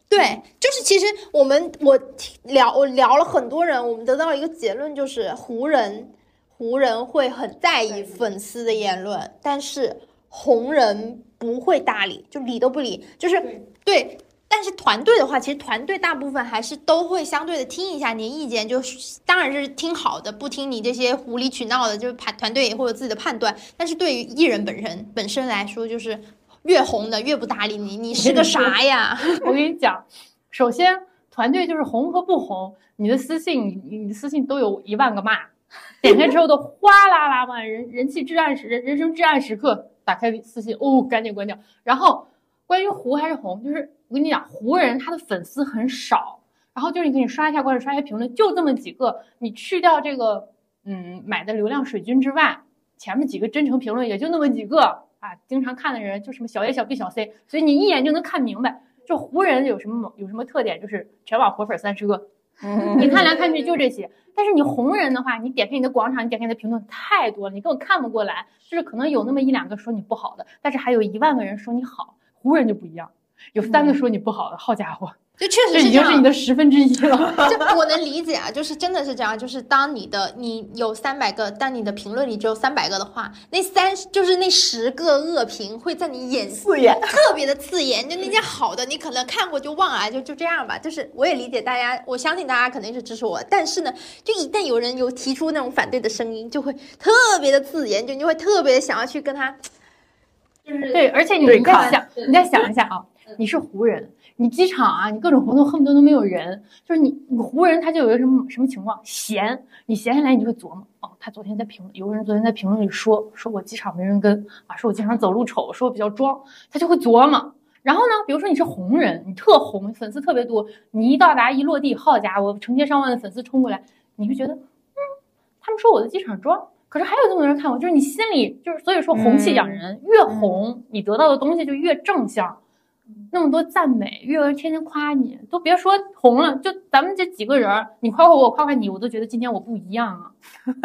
Speaker 2: 对，就是其实我们我聊我聊了很多人，我们得到一个结论，就是湖人湖人会很在意粉丝的言论，但是红人不会搭理，就理都不理，就是对。但是团队的话，其实团队大部分还是都会相对的听一下你的意见，就当然是听好的，不听你这些无理取闹的，就是团团队也会有自己的判断。但是对于艺人本身本身来说，就是越红的越不搭理你，你是个 啥呀？
Speaker 4: 我跟你讲，首先团队就是红和不红，你的私信，你你的私信都有一万个骂，点开之后都哗啦啦骂，人人气至暗时人人生至暗时刻，打开私信哦，赶紧关掉。然后关于糊还是红，就是。我跟你讲，湖人他的粉丝很少，然后就是你可以刷一下关注，刷一下评论，就这么几个。你去掉这个，嗯，买的流量水军之外，前面几个真诚评论也就那么几个啊。经常看的人就什么小 A、小 B、小 C，所以你一眼就能看明白。就湖人有什么有什么特点，就是全网活粉三十个，你看来看去就这些。但是你红人的话，你点开你的广场，你点开你的评论太多了，你根本看不过来。就是可能有那么一两个说你不好的，但是还有一万个人说你好。湖人就不一样。有三个说你不好的，好家伙，
Speaker 2: 就确实
Speaker 4: 这已经是你的十分之一了。
Speaker 2: 就我能理解啊，就是真的是这样，就是当你的你有三百个，但你的评论里只有三百个的话，那三就是那十个恶评会在你眼
Speaker 3: 刺眼，
Speaker 2: 特别的刺眼。就那件好的，你可能看过就忘了，就就这样吧。就是我也理解大家，我相信大家肯定是支持我，但是呢，就一旦有人有提出那种反对的声音，就会特别的刺眼，就你会特别想要去跟他，
Speaker 4: 就是对，而且你再想，你再想一下啊。你是湖人，你机场啊，你各种活动恨不得都没有人。就是你，你湖人他就有一个什么什么情况，闲，你闲下来你就会琢磨，哦，他昨天在评论，有个人昨天在评论里说，说我机场没人跟啊，说我经常走路丑，说我比较装，他就会琢磨。然后呢，比如说你是红人，你特红，粉丝特别多，你一到达一落地，好家伙，成千上万的粉丝冲过来，你会觉得，嗯，他们说我在机场装，可是还有这么多人看我，就是你心里就是，所以说红气养人，越红你得到的东西就越正向。那么多赞美，月儿天天夸你，都别说红了，就咱们这几个人，你夸夸我，我夸夸你，我都觉得今天我不一样啊。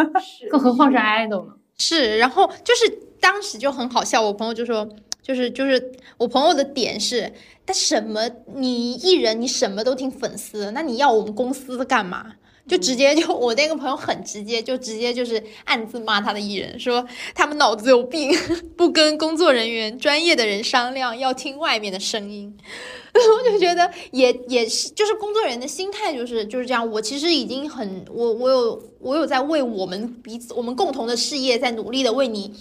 Speaker 4: 更何况是 idol 呢？
Speaker 2: 是，然后就是当时就很好笑，我朋友就说，就是就是我朋友的点是，他什么你艺人你什么都听粉丝，那你要我们公司干嘛？就直接就我那个朋友很直接，就直接就是暗自骂他的艺人，说他们脑子有病，不跟工作人员专业的人商量，要听外面的声音。我就觉得也也是，就是工作人员的心态就是就是这样。我其实已经很我我有我有在为我们彼此我们共同的事业在努力的为你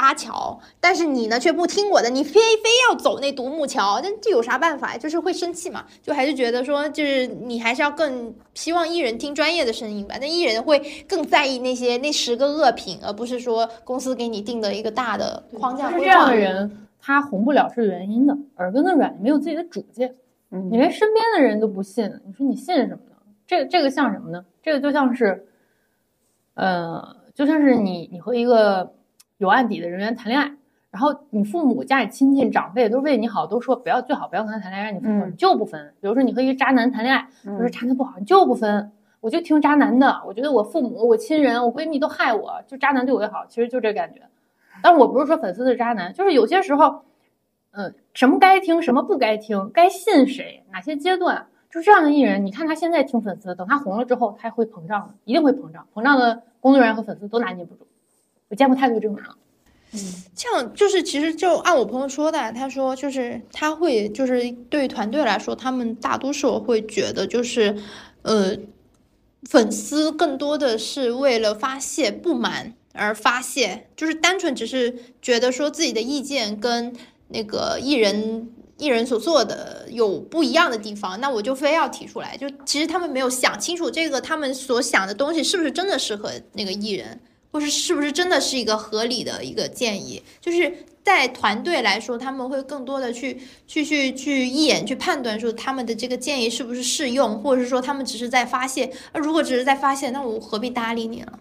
Speaker 2: 搭桥，但是你呢却不听我的，你非非要走那独木桥，那这有啥办法呀？就是会生气嘛，就还是觉得说就是你还是要更希望艺人听专业的声音吧。那艺人会更在意那些那十个恶评，而不是说公司给你定的一个大的框架
Speaker 4: 是这样的。人，他红不了是有原因的，耳根子软，没有自己的主见，
Speaker 3: 嗯
Speaker 4: 你连身边的人都不信，你说你信什么呢？这这个像什么呢？这个就像是，呃，就像是你你和一个有案底的人员谈恋爱，然后你父母、家里亲戚、长辈都是为你好，都说不要最好不要跟他谈恋爱，让你分手，
Speaker 3: 嗯
Speaker 4: 你就不分。比如说你和一个渣男谈恋爱，
Speaker 3: 嗯
Speaker 4: 我说渣男不好，你就不分。我就听渣男的，我觉得我父母、我亲人、我闺蜜都害我，就渣男对我也好，其实就这感觉。但我不是说粉丝是渣男，就是有些时候，呃，什么该听，什么不该听，该信谁，哪些阶段，就这样的艺人，你看他现在听粉丝，等他红了之后，他会膨胀的，一定会膨胀，膨胀的工作人员和粉丝都拿捏不住。我见过太多这种人了。
Speaker 2: 嗯，像就是其实就按我朋友说的，他说就是他会就是对于团队来说，他们大多数会觉得就是，呃，粉丝更多的是为了发泄不满而发泄，就是单纯只是觉得说自己的意见跟那个艺人。艺人所做的有不一样的地方，那我就非要提出来。就其实他们没有想清楚，这个他们所想的东西是不是真的适合那个艺人，或是是不是真的是一个合理的一个建议？就是在团队来说，他们会更多的去去去去一眼去判断说他们的这个建议是不是适用，或者是说他们只是在发泄。那如果只是在发泄，那我何必搭理你呢？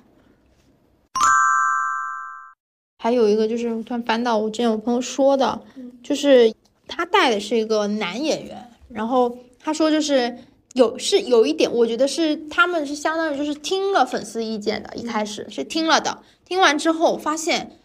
Speaker 2: 还有一个就是我突然翻到我之前有朋友说的，就是他带的是一个男演员，然后他说就是有是有一点，我觉得是他们是相当于就是听了粉丝意见的，一开始是听了的，听完之后发现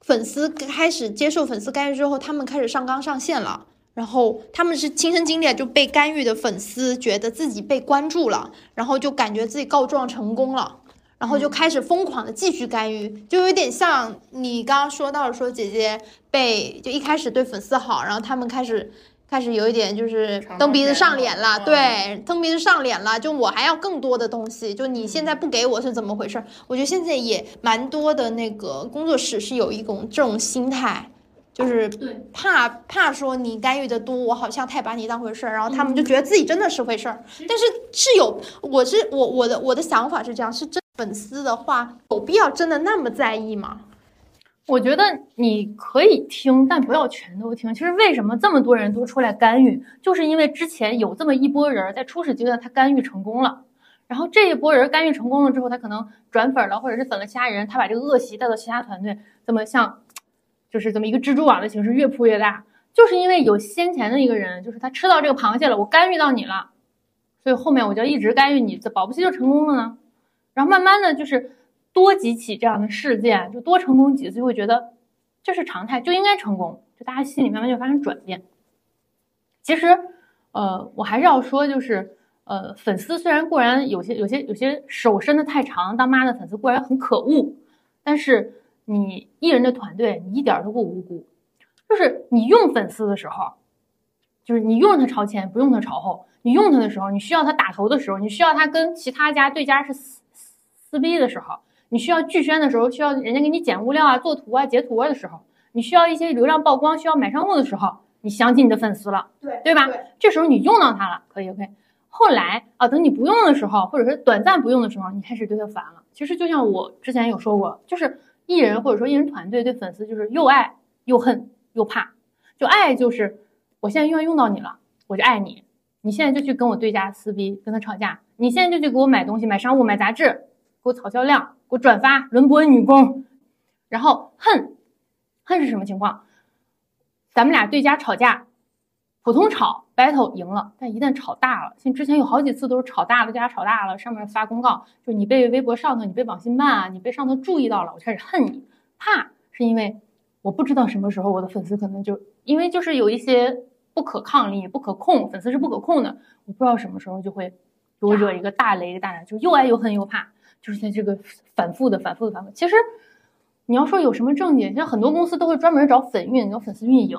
Speaker 2: 粉丝开始接受粉丝干预之后，他们开始上纲上线了。然后他们是亲身经历，就被干预的粉丝觉得自己被关注了，然后就感觉自己告状成功了，然后就开始疯狂的继续干预，就有点像你刚刚说到的，说姐姐被就一开始对粉丝好，然后他们开始开始有一点就是蹬鼻子上脸了，
Speaker 3: 嗯
Speaker 2: 对，蹬鼻子上脸了，就我还要更多的东西，就你现在不给我是怎么回事儿？我觉得现在也蛮多的那个工作室是有一种这种心态。就是
Speaker 4: 对
Speaker 2: 怕怕说你干预的多，我好像太把你当回事儿，然后他们就觉得自己真的是回事儿。但是是有，我是我我的我的想法是这样，是真粉丝的话，有必要真的那么在意吗？
Speaker 4: 我觉得你可以听，但不要全都听。其实为什么这么多人都出来干预，就是因为之前有这么一波人在初始阶段他干预成功了，然后这一波人干预成功了之后，他可能转粉了，或者是粉了其他人，他把这个恶习带到其他团队，这么像就是这么一个蜘蛛网的形式越铺越大，就是因为有先前的一个人，就是他吃到这个螃蟹了，我干预到你了，所以后面我就一直干预你，这保不齐就成功了呢。然后慢慢的就是多几起这样的事件，就多成功几次，就会觉得这是常态，就应该成功，就大家心里慢慢就发生转变。其实，呃，我还是要说，就是呃，粉丝虽然固然有些有些有些手伸的太长，当妈的粉丝固然很可恶，但是你艺人的团队，你一点都不无辜。就是你用粉丝的时候，就是你用他朝前，不用他朝后。你用他的时候，你需要他打头的时候，你需要他跟其他家对家是撕撕逼的时候，你需要剧宣的时候，需要人家给你剪物料啊、做图啊、截图啊的时候，你需要一些流量曝光、需要买商务的时候，你想起你的粉丝了，
Speaker 2: 对
Speaker 4: 对吧？这时候你用到他了，可以 OK。后来啊，等你不用的时候，或者是短暂不用的时候，你开始对他烦了。其实就像我之前有说过，就是艺人或者说艺人团队对粉丝就是又爱又恨又怕。就爱就是我现在用用到你了，我就爱你。你现在就去跟我对家撕逼，跟他吵架。你现在就去给我买东西，买商务，买杂志，给我炒销量，给我转发，轮播女工。然后恨，恨是什么情况？咱们俩对家吵架，普通吵 battle 赢了，但一旦吵大了，像之前有好几次都是吵大了，对家吵大了，上面发公告，就是你被微博上头，你被网信办啊，你被上头注意到了，我开始恨你。怕是因为我不知道什么时候我的粉丝可能就因为就是有一些不可抗力、不可控，粉丝是不可控的，我不知道什么时候就会给我惹一个大雷，一个大燃，就又爱又恨又怕，就是在这个反复的、反复的、反复。其实你要说有什么症结，像很多公司都会专门找粉运、找粉丝运营，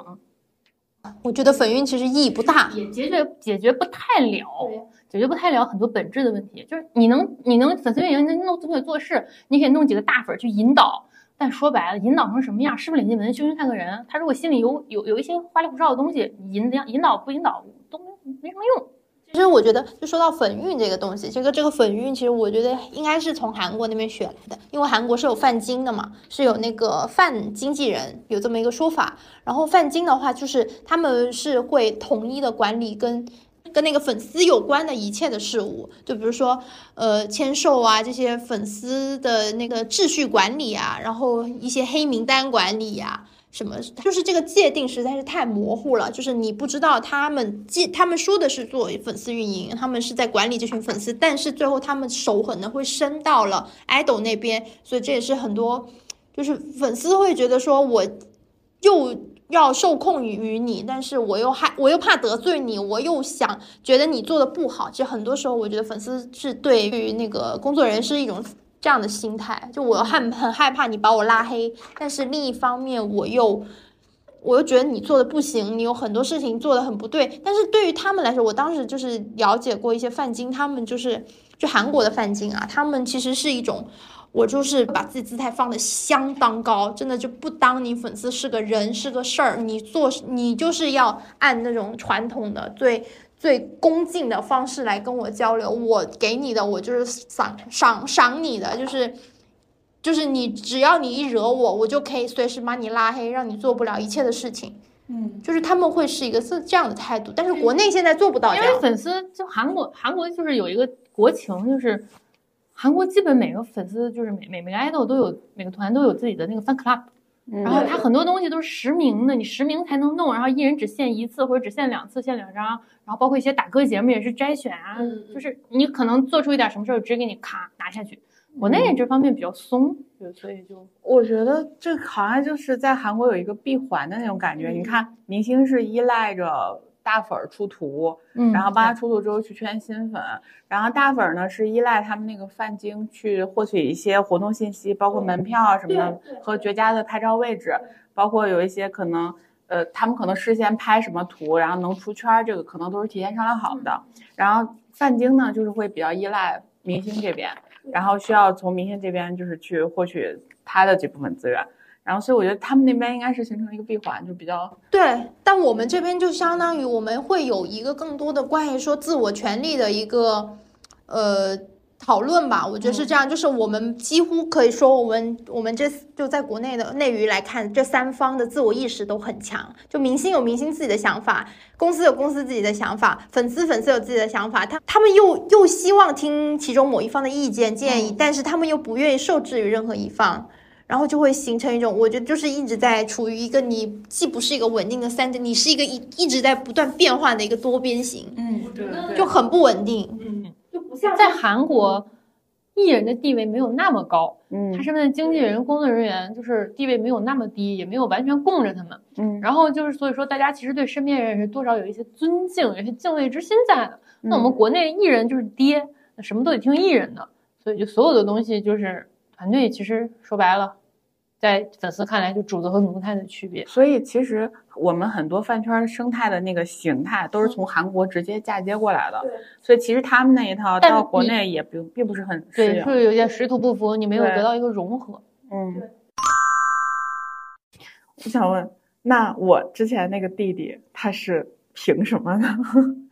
Speaker 2: 我觉得粉运其实意义不大。
Speaker 4: 也解决解决不太了，解决不太了很多本质的问题。就是你能你能粉丝运营，你能弄总会做事，你可以弄几个大粉去引导。但说白了，引导成什么样？师傅领进门，修行看个人。他如果心里有有有一些花里胡哨的东西，引导引导不引导都没没什么用。
Speaker 2: 其实我觉得，就说到粉运这个东西，这个这个粉运，其实我觉得应该是从韩国那边学来的，因为韩国是有泛金的嘛，是有那个泛经纪人有这么一个说法。然后泛金的话，就是他们是会统一的管理跟跟那个粉丝有关的一切的事物，就比如说呃签售啊这些粉丝的那个秩序管理啊，然后一些黑名单管理呀、什么，就是这个界定实在是太模糊了，就是你不知道他们界他们说的是做粉丝运营，他们是在管理这群粉丝，但是最后他们手可能会伸到了 idol 那边，所以这也是很多就是粉丝会觉得说我又要受控于你，但是我又害我又怕得罪你，我又想觉得你做的不好，其实很多时候我觉得粉丝是对于那个工作人是一种。这样的心态，就我很很害怕你把我拉黑，但是另一方面我又我又觉得你做的不行，你有很多事情做的很不对。但是对于他们来说，我当时就是了解过一些范金，他们就是就韩国的范金啊，他们其实是一种，我就是把自己姿态放的相当高，真的就不当你粉丝是个人是个事儿，你做你就是要按那种传统的最。最恭敬的方式来跟我交流，我给你的我就是赏赏赏你的，就是就是你只要你一惹我，我就可以随时把你拉黑，让你做不了一切的事情。
Speaker 3: 嗯，
Speaker 2: 就是他们会是一个是这样的态度，但是国内现在做不到这
Speaker 4: 因为。粉丝就韩国，韩国就是有一个国情，就是韩国基本每个粉丝就是每每每个 idol 都有每个团都有自己的那个 fan club，然后他很多东西都是实名的，你实名才能弄，然后一人只限一次或者只限两次，限两张，然后包括一些打歌节目也是摘选啊，就是你可能做出一点什么事儿，直接给你咔拿下去。国内这方面比较松，对所以就
Speaker 3: 我觉得这好像就是在韩国有一个闭环的那种感觉。你看，明星是依赖着大粉儿出图，
Speaker 4: 嗯
Speaker 3: 然后帮他出图之后去圈新粉，然后大粉儿呢是依赖他们那个泛精去获取一些活动信息，包括门票啊什么的和绝佳的拍照位置，包括有一些可能。呃，他们可能事先拍什么图，然后能出圈儿，这个可能都是提前商量好的。然后泛精呢，就是会比较依赖明星这边，然后需要从明星这边就是去获取他的这部分资源。然后，所以我觉得他们那边应该是形成了一个闭环，就比较
Speaker 2: 对，但我们这边就相当于我们会有一个更多的关于说自我权利的一个呃讨论吧，我觉得是这样，就是我们几乎可以说，我们我们这就在国内的内娱来看，这三方的自我意识都很强。就明星有明星自己的想法，公司有公司自己的想法，粉丝粉丝有自己的想法，他他们又又希望听其中某一方的意见建议，但是他们又不愿意受制于任何一方。然后就会形成一种，我觉得就是一直在处于一个你既不是一个稳定的三角，你是一个一一直在不断变换的一个多边形，
Speaker 3: 嗯，对
Speaker 2: 就很不稳定。
Speaker 4: 嗯，就不像在韩国，艺人的地位没有那么高，
Speaker 3: 嗯
Speaker 4: 他身边的经纪人、工作人员就是地位没有那么低，也没有完全供着他们。
Speaker 3: 嗯
Speaker 4: 然后就是所以说，大家其实对身边人是多少有一些尊敬、有一些敬畏之心在的。那我们国内艺人就是爹，那什么都得听艺人的，所以就所有的东西就是团队，其实说白了，在粉丝看来就主子和奴才的区别。
Speaker 3: 所以其实我们很多饭圈生态的那个形态都是从韩国直接嫁接过来的，所以其实他们那一套到国内也并并不是很适
Speaker 4: 对，
Speaker 3: 就。
Speaker 4: 是有些水土不服，你没有得到一个融合。
Speaker 3: 嗯，我想问，那我之前那个弟弟他是凭什么呢？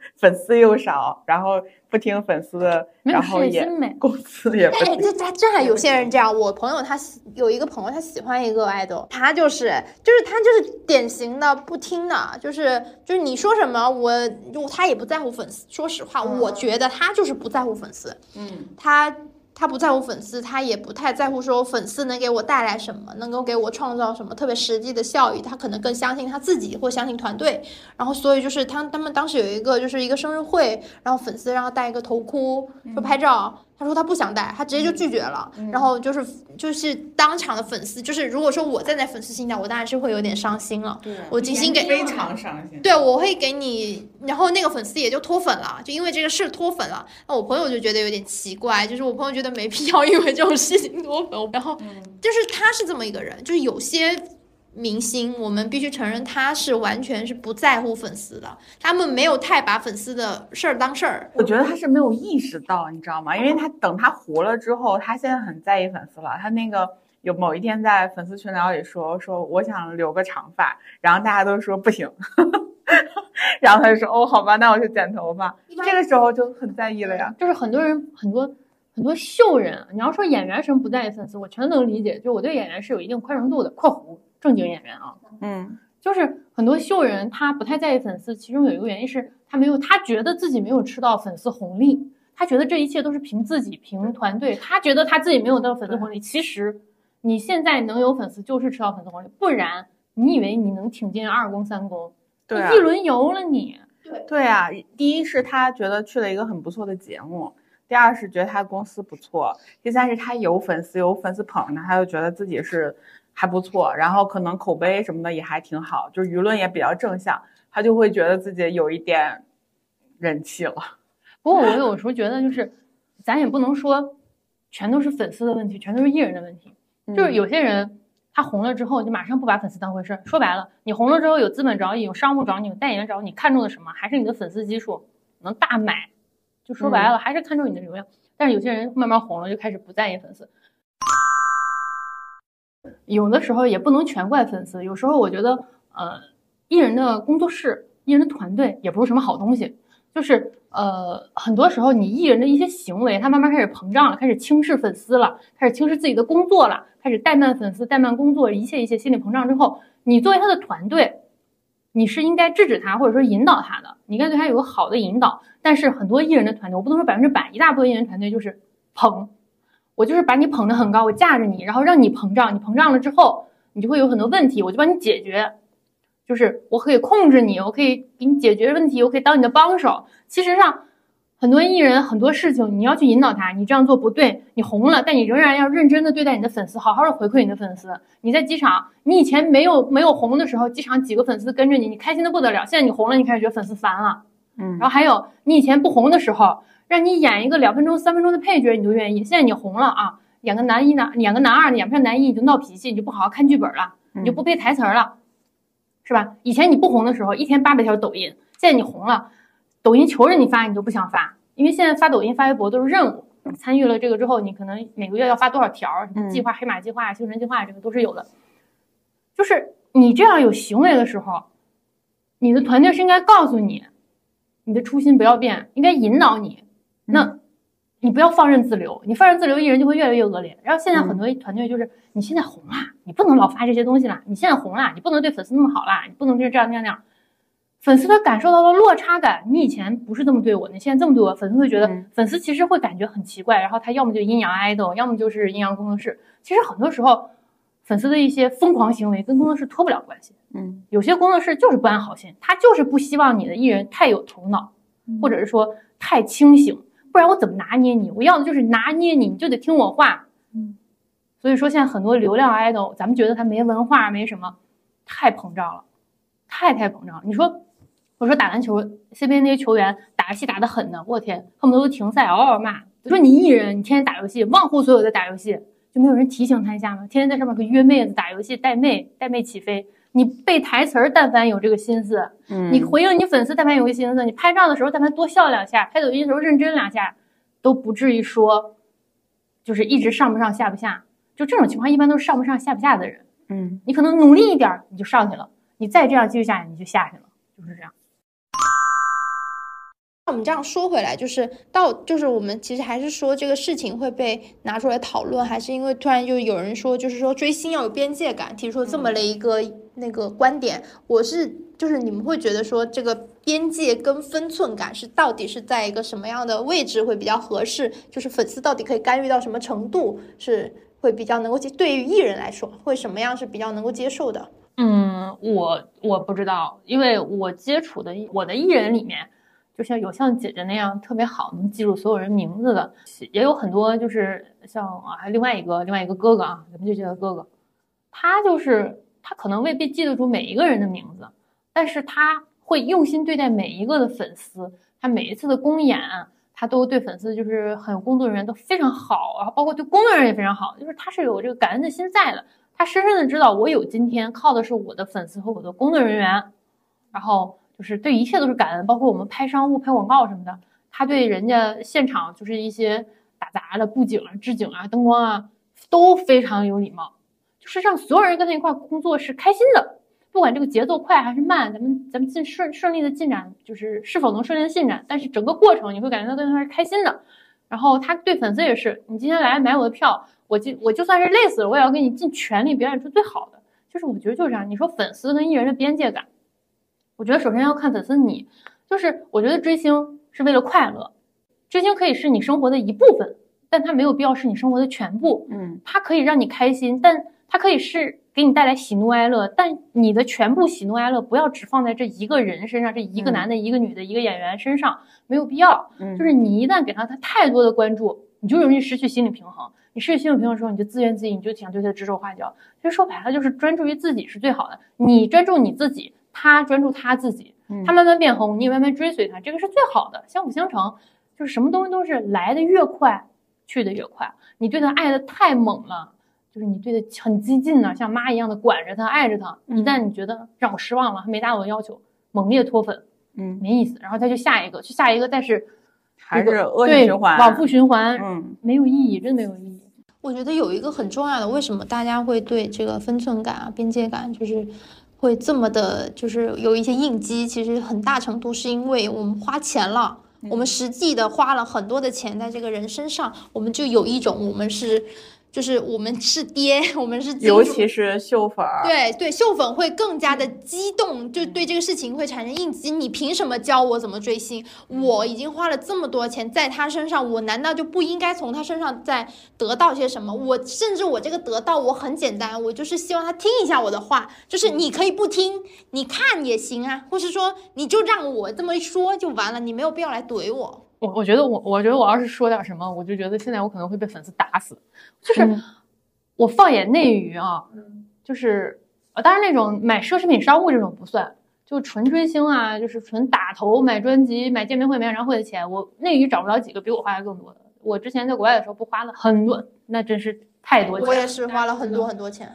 Speaker 3: 粉丝又少，然后不听粉丝的，然后也
Speaker 4: 事业心呗
Speaker 3: 工资也不
Speaker 2: 哎，
Speaker 3: 低。
Speaker 2: 这这这还有些人这样。我朋友他喜有一个朋友，他喜欢一个 idol，他就是就是他就是典型的不听的，就是就是你说什么我就他也不在乎粉丝。说实话，我觉得他就是不在乎粉丝。
Speaker 3: 嗯
Speaker 2: 他他不在乎粉丝，他也不太在乎说粉丝能给我带来什么，能够给我创造什么特别实际的效益，他可能更相信他自己或相信团队。然后所以就是他他们当时有一个就是一个生日会，然后粉丝让他戴一个头箍说拍照，他说他不想带，他直接就拒绝了。
Speaker 4: 嗯
Speaker 2: 然后就是就是当场的粉丝，就是如果说我站在粉丝心态，我当然是会有点伤心了。
Speaker 3: 对
Speaker 2: 我精心给
Speaker 3: 非常伤心。
Speaker 2: 对，我会给你，然后那个粉丝也就脱粉了，就因为这个事脱粉了。那我朋友就觉得有点奇怪，就是我朋友觉得没必要 因为这种事情脱粉。然后就是他是这么一个人，就是有些明星，我们必须承认他是完全是不在乎粉丝的，他们没有太把粉丝的事儿当事儿。
Speaker 3: 我觉得他是没有意识到，你知道吗？因为他等他火了之后，他现在很在意粉丝了。他那个有某一天在粉丝群聊里说说我想留个长发，然后大家都说不行，然后他就说哦好吧，那我就剪头发。这个时候就很在意了呀。
Speaker 4: 就是很多人很多很多秀人，你要说演员什么不在意粉丝，我全能理解。就我对演员是有一定宽容度的（括弧正经演员啊）。
Speaker 3: 嗯，
Speaker 4: 就是很多秀人他不太在意粉丝，其中有一个原因是他没有，他觉得自己没有吃到粉丝红利，他觉得这一切都是凭自己、凭团队，他觉得他自己没有得到粉丝红利。其实你现在能有粉丝，就是吃到粉丝红利，不然你以为你能挺进二公三公？
Speaker 3: 对啊
Speaker 4: 一轮游了你。
Speaker 3: 对啊，第一是他觉得去了一个很不错的节目，第二是觉得他公司不错，第三是他有粉丝，有粉丝捧着，他就觉得自己是还不错，然后可能口碑什么的也还挺好，就是舆论也比较正向，他就会觉得自己有一点人气了。
Speaker 4: 不过我有时候觉得，就是咱也不能说全都是粉丝的问题，全都是艺人的问题。就是有些人他红了之后，就马上不把粉丝当回事儿。说白了，你红了之后，有资本找你，有商务找你，有代言找你，看中的什么？还是你的粉丝基数能大买。就说白了，还是看中你的流量。但是有些人慢慢红了，就开始不在意粉丝。有的时候也不能全怪粉丝，有时候我觉得，呃，艺人的工作室、艺人的团队也不是什么好东西。就是呃，很多时候你艺人的一些行为，他慢慢开始膨胀了，开始轻视粉丝了，开始轻视自己的工作了，开始怠慢粉丝、怠慢工作，一切一切心理膨胀之后，你作为他的团队，你是应该制止他，或者说引导他的，你应该对他有个好的引导。但是很多艺人的团队，我不能说百分之百，一大部分艺人团队就是捧，我就是把你捧得很高，我架着你，然后让你膨胀，你膨胀了之后，你就会有很多问题，我就帮你解决。就是我可以控制你，我可以给你解决问题，我可以当你的帮手。其实上，很多艺人很多事情你要去引导他，你这样做不对，你红了，但你仍然要认真的对待你的粉丝，好好的回馈你的粉丝。你在机场，你以前没有没有红的时候，机场几个粉丝跟着你，你开心的不得了。现在你红了，你开始觉得粉丝烦了。
Speaker 3: 嗯
Speaker 4: 然后还有你以前不红的时候，让你演一个两分钟、三分钟的配角，你都愿意。现在你红了啊，演个男一男，演个男二，你演不上男一，你就闹脾气，你就不好好看剧本了，你就不背台词儿了。是吧？以前你不红的时候，一天八百条抖音，现在你红了，抖音求着你发，你都不想发，因为现在发抖音、发微博都是任务。参与了这个之后，你可能每个月要发多少条，什么计划、黑马计划、星辰计划，这个都是有的。就是你这样有行为的时候，你的团队是应该告诉你，你的初心不要变，应该引导你。那你不要放任自流，你放任自流，艺人就会越来越恶劣。然后现在很多团队就是，你现在红了，你不能老发这些东西了。你现在红了，你不能对粉丝那么好啦，你不能就是这样那样那样。粉丝他感受到了落差感，你以前不是这么对我，你现在这么对我，粉丝会觉得，
Speaker 3: 嗯
Speaker 4: 粉丝其实会感觉很奇怪，然后他要么就阴阳 idol，要么就是阴阳工作室。其实很多时候，粉丝的一些疯狂行为跟工作室脱不了关系。
Speaker 3: 嗯
Speaker 4: 有些工作室就是不安好心，他就是不希望你的艺人太有头脑，或者是说太清醒，不然我怎么拿捏你？我要的就是拿捏你，你就得听我话。
Speaker 3: 嗯，
Speaker 4: 所以说现在很多流量 idol，咱们觉得他没文化，没什么，太膨胀了，太太膨胀了。你说，我说打篮球，CBA 那些球员打游戏打得狠的，我天，恨不得都停赛，嗷嗷骂。你说你艺人，你天天打游戏，忘乎所有的打游戏，就没有人提醒他一下吗？天天在上面可约妹子、打游戏、带妹、带妹起飞。你背台词儿，但凡有这个心思，
Speaker 3: 嗯
Speaker 4: 你回应你粉丝，但凡有个心思，你拍照的时候但凡多笑两下，拍抖音的时候认真两下，都不至于说，就是一直上不上下不下。就这种情况，一般都是上不上下不下的人。
Speaker 3: 嗯
Speaker 4: 你可能努力一点，你就上去了；你再这样继续下去，你就下去了，就是这样。
Speaker 2: 那我们这样说回来，就是到就是我们其实还是说这个事情会被拿出来讨论，还是因为突然就有人说，就是说追星要有边界感，提出这么了一个、那个观点。我是就是你们会觉得说这个边界跟分寸感是到底是在一个什么样的位置会比较合适？就是粉丝到底可以干预到什么程度是会比较能够接？对于艺人来说，会什么样是比较能够接受的？
Speaker 4: 嗯，我我不知道，因为我接触的我的艺人里面，就像有像姐姐那样特别好，能记住所有人名字的，也有很多就是像啊，还有另外一个另外一个哥哥啊，咱们就叫他哥哥，他就是他可能未必记得住每一个人的名字，但是他会用心对待每一个的粉丝，他每一次的公演，他都对粉丝就是很有工作人员都非常好，然后包括对工作人员也非常好，就是他是有这个感恩的心在的，他深深的知道我有今天靠的是我的粉丝和我的工作人员，然后。就是对一切都是感恩，包括我们拍商务、拍广告什么的，他对人家现场就是一些打杂的布景啊、置景啊、灯光啊，都非常有礼貌，就是让所有人跟他一块工作是开心的，不管这个节奏快还是慢，咱们咱们进顺顺利的进展，就是是否能顺利的进展，但是整个过程你会感觉到跟他是开心的。然后他对粉丝也是，你今天来买我的票，我就我就算是累死了，我也要给你尽全力表演出最好的。就是我觉得就是这样，你说粉丝跟艺人的边界感。我觉得首先要看粉丝，你就是我觉得追星是为了快乐，追星可以是你生活的一部分，但它没有必要是你生活的全部。
Speaker 3: 嗯，
Speaker 4: 它可以让你开心，但它可以是给你带来喜怒哀乐，但你的全部喜怒哀乐不要只放在这一个人身上，这一个男的、一个女的、一个演员身上，没有必要。
Speaker 3: 嗯，
Speaker 4: 就是你一旦给他他太多的关注，你就容易失去心理平衡。你失去心理平衡的时候，你就自怨自艾，你就想对他指手画脚。其实说白了，就是专注于自己是最好的。你专注你自己。他专注他自己，他慢慢变红，你也慢慢追随他，这个是最好的，相辅相成。就是什么东西都是来的越快，去的越快。你对他爱的太猛了，就是你对他很激进呢，像妈一样的管着他，爱着他。一旦你觉得让我失望了，还没达到我的要求，猛烈脱粉，
Speaker 3: 嗯，
Speaker 4: 没意思。然后再就下一个，去下一个，但是
Speaker 3: 还是恶性循环，
Speaker 4: 往复循环，
Speaker 3: 嗯，
Speaker 4: 没有意义，真的没有意义。
Speaker 2: 我觉得有一个很重要的，为什么大家会对这个分寸感啊、边界感，就是。会这么的，就是有一些应激，其实很大程度是因为我们花钱了，我们实际的花了很多的钱在这个人身上，我们就有一种我们是。就是我们是爹，我们是，
Speaker 3: 尤其是秀粉儿，
Speaker 2: 对对，秀粉会更加的激动，就对这个事情会产生应激。你凭什么教我怎么追星？我已经花了这么多钱在他身上，我难道就不应该从他身上再得到些什么？我甚至我这个得到我很简单，我就是希望他听一下我的话，就是你可以不听，你看也行啊，或是说你就让我这么一说就完了，你没有必要来怼我。
Speaker 4: 我我觉得我我觉得我要是说点什么，我就觉得现在我可能会被粉丝打死。就是我放眼内娱啊，就是呃，当然那种买奢侈品商务这种不算，就纯追星啊，就是纯打头买专辑、买见面会、买演唱会的钱，我内娱找不着几个比我花的更多的。我之前在国外的时候不花了很多，那真是太多钱。
Speaker 2: 我也是花了很多很多钱。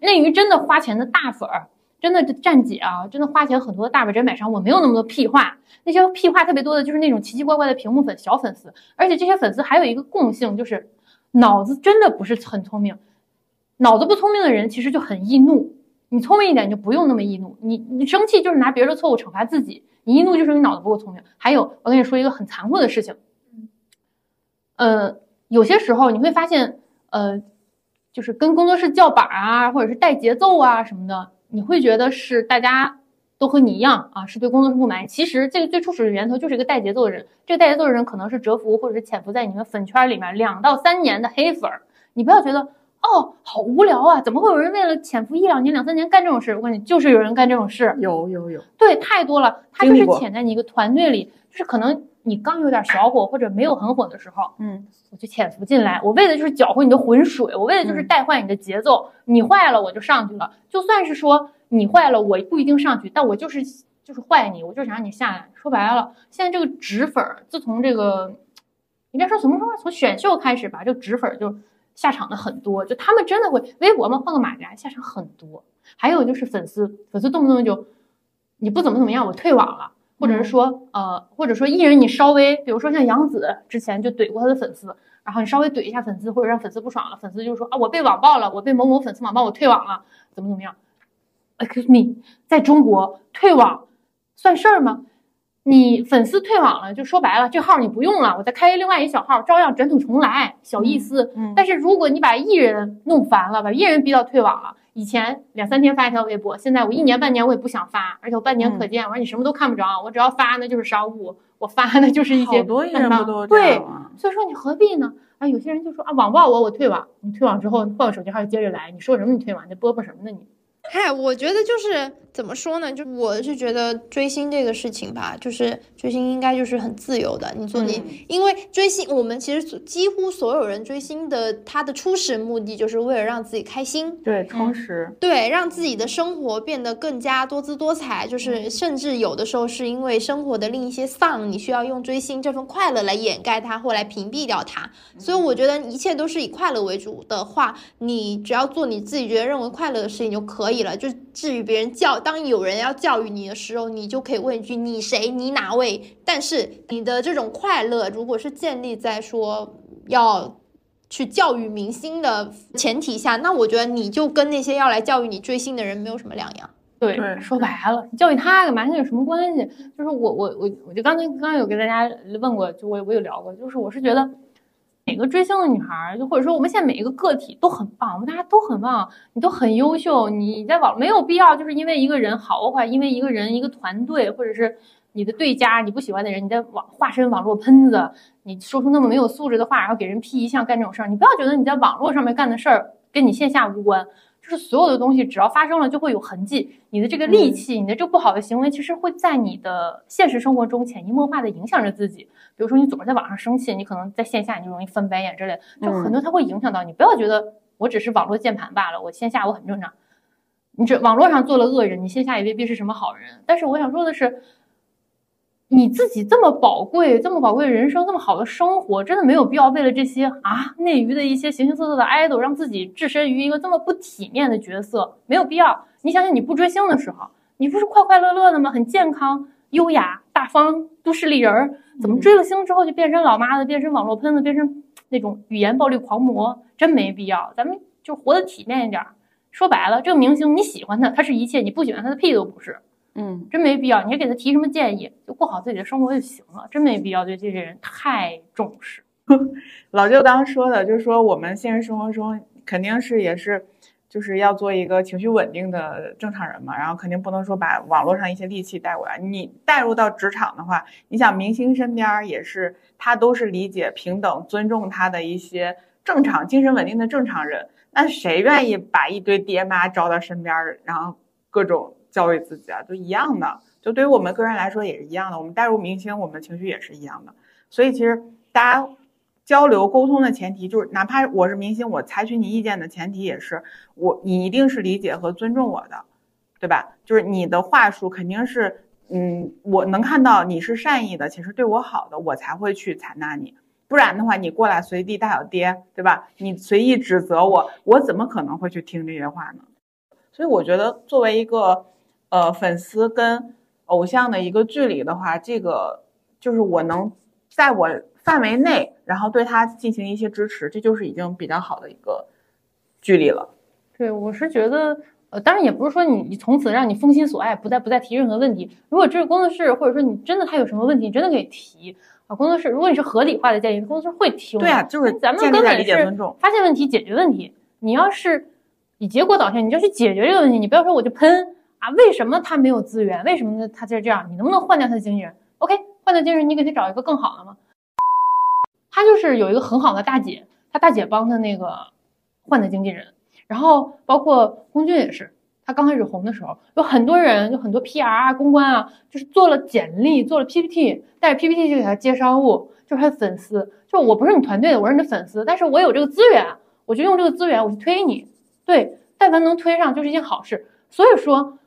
Speaker 4: 内娱真的花钱的大粉儿。真的站姐啊，真的花钱很多的大本真买上，我没有那么多屁话。那些屁话特别多的，就是那种奇奇怪怪的屏幕粉、小粉丝。而且这些粉丝还有一个共性，就是脑子真的不是很聪明。脑子不聪明的人其实就很易怒。你聪明一点就不用那么易怒。你你生气就是拿别人的错误惩罚自己，你易怒就是你脑子不够聪明。还有，我跟你说一个很残酷的事情。呃，有些时候你会发现，呃，就是跟工作室叫板啊，或者是带节奏啊什么的。你会觉得是大家都和你一样啊，是对工作是不满意。其实这个最初始的源头就是一个带节奏的人，这个带节奏的人可能是蛰伏或者是潜伏在你们粉圈里面两到三年的黑粉儿。你不要觉得哦，好无聊啊，怎么会有人为了潜伏一两年、两三年干这种事？我跟你就是有人干这种事，
Speaker 3: 有有有，
Speaker 4: 对，太多了。他就是潜在你一个团队里，就是可能你刚有点小火或者没有很火的时候，
Speaker 3: 嗯，
Speaker 4: 我就潜伏进来，我为的就是搅和你的浑水，我为的就是带坏你的节奏。你坏了，我就上去了。就算是说。你坏了，我不一定上去，但我就是就是坏你，我就想让你下来。说白了，现在这个纸粉，自从这个应该说什么时候？从选秀开始吧，这个纸粉就下场的很多，就他们真的会微博嘛，换个马甲下场很多。还有就是粉丝，粉丝动不动就你不怎么怎么样，我退网了，或者是说呃，或者说艺人你稍微，比如说像杨紫之前就怼过他的粉丝，然后你稍微怼一下粉丝，或者让粉丝不爽了，粉丝就说啊，我被网暴了，我被某某粉丝网暴，我退网了，怎么怎么样。Excuse me，在中国退网算事儿吗？你粉丝退网了，就说白了，这号你不用了，我再开另外一小号，照样卷土重来，小意思。
Speaker 3: 嗯。
Speaker 4: 但是如果你把艺人弄烦了，把艺人逼到退网了，以前两三天发一条微博，现在我一年半年我也不想发，而且我半年可见，我说你什么都看不着，我只要发那就是商务，我发那就是一些。
Speaker 3: 好多艺人不都
Speaker 4: 对，所以说你何必呢？啊，有些人就说啊，网暴我，我退网。你退网之后换个手机号接着来，你说什么你退网？你播播什么呢你？
Speaker 2: 嗨，我觉得就是怎么说呢？就我是觉得追星这个事情吧，就是追星应该就是很自由的。你做你，因为追星，我们其实几乎所有人追星的，他的初始目的就是为了让自己开心，
Speaker 3: 对，充实，
Speaker 2: 对，让自己的生活变得更加多姿多彩。就是甚至有的时候是因为生活的另一些丧，你需要用追星这份快乐来掩盖它或来屏蔽掉它。所以我觉得一切都是以快乐为主的话，你只要做你自己觉得认为快乐的事情就可以了。就至于别人教。当有人要教育你的时候，你就可以问一句：“你谁？你哪位？”但是你的这种快乐，如果是建立在说要去教育明星的前提下，那我觉得你就跟那些要来教育你追星的人没有什么两样。
Speaker 4: 对，说白了，教育他干嘛？那有什么关系？就是我我我我就刚才刚刚有跟大家问过，就我我有聊过，就是我是觉得。每个追星的女孩，就或者说我们现在每一个个体都很棒，我们大家都很棒，你都很优秀。你在网没有必要，就是因为一个人好坏，因为一个人一个团队，或者是你的对家你不喜欢的人，你在网化身网络喷子，你说出那么没有素质的话，然后给人批一项干这种事儿，你不要觉得你在网络上面干的事儿跟你线下无关。就是所有的东西，只要发生了就会有痕迹。你的这个戾气，你的这不好的行为，其实会在你的现实生活中潜移默化的影响着自己。比如说，你总是在网上生气，你可能在线下你就容易翻白眼之类，就很多它会影响到你。不要觉得我只是网络键盘罢了，我线下我很正常。你这网络上做了恶人，你线下也未必是什么好人。但是我想说的是。你自己这么宝贵，这么宝贵的人生，这么好的生活，真的没有必要为了这些啊内娱的一些形形色色的 idol，让自己置身于一个这么不体面的角色，没有必要。你想想，你不追星的时候，你不是快快乐乐的吗？很健康、优雅、大方，都市丽人儿，怎么追了星之后就变成老妈子，变成网络喷子，变成那种语言暴力狂魔？真没必要，咱们就活得体面一点。说白了，这个明星你喜欢他，他是一切；你不喜欢他，的屁都不是。
Speaker 3: 嗯，
Speaker 4: 真没必要。你还给他提什么建议，就过好自己的生活就行了。真没必要对这些人太重视。
Speaker 3: 老舅刚刚说的，就是说我们现实生活中肯定是也是，就是要做一个情绪稳定的正常人嘛。然后肯定不能说把网络上一些戾气带过来。你带入到职场的话，你想明星身边也是，他都是理解、平等、尊重他的一些正常、精神稳定的正常人。那谁愿意把一堆爹妈招到身边，然后各种？教育自己啊，就一样的，就对于我们个人来说也是一样的。我们带入明星，我们情绪也是一样的。所以其实大家交流沟通的前提就是，哪怕我是明星，我采取你意见的前提也是我你一定是理解和尊重我的，对吧？就是你的话术肯定是，嗯，我能看到你是善意的，其实对我好的，我才会去采纳你。不然的话，你过来随地大小爹，对吧？你随意指责我，我怎么可能会去听这些话呢？所以我觉得作为一个。呃，粉丝跟偶像的一个距离的话，这个就是我能在我范围内，然后对他进行一些支持，这就是已经比较好的一个距离了。
Speaker 4: 对，我是觉得，呃，当然也不是说你你从此让你封心所爱，不再不再提任何问题。如果这个工作室，或者说你真的他有什么问题，你真的可以提啊。工作室，如果你是合理化的建议，工作室会提。
Speaker 3: 对啊，就是
Speaker 4: 咱们根本是发现问题，解决问题。你要是以结果导向，你就去解决这个问题，你不要说我就喷。啊，为什么他没有资源？为什么他就是这样？你能不能换掉他的经纪人？OK，换掉经纪人，你给他找一个更好的吗？他就是有一个很好的大姐，他大姐帮他那个换的经纪人。然后包括龚俊也是，他刚开始红的时候，有很多人，有很多 PR 啊、公关啊，就是做了简历，做了 PPT，带着 PPT 就给他接商务，就是他的粉丝。就我不是你团队的，我是你的粉丝，但是我有这个资源，我就用这个资源，我去推你。对，但凡能推上，就是一件好事。所以说。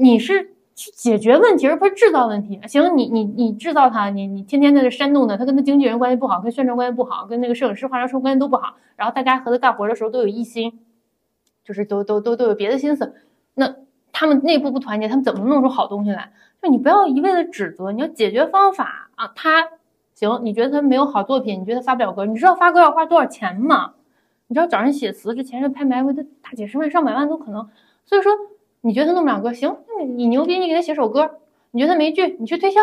Speaker 4: 你是去解决问题，而不是制造问题。行，你你你制造他，你你天天在这煽动他，他跟他经纪人关系不好，跟宣传关系不好，跟那个摄影师、化妆师关系都不好。然后大家和他干活的时候都有异心，就是都都都都有别的心思。那他们内部不团结，他们怎么弄出好东西来？就你不要一味的指责，你要解决方法啊。他行，你觉得他没有好作品，你觉得他发不了歌，你知道发歌要花多少钱吗？你知道找人写词，这前任拍卖会，他大几十万、上百万都可能。所以说。你觉得他弄不了歌，行，你你牛逼，你给他写首歌。你觉得他没剧，你去推销，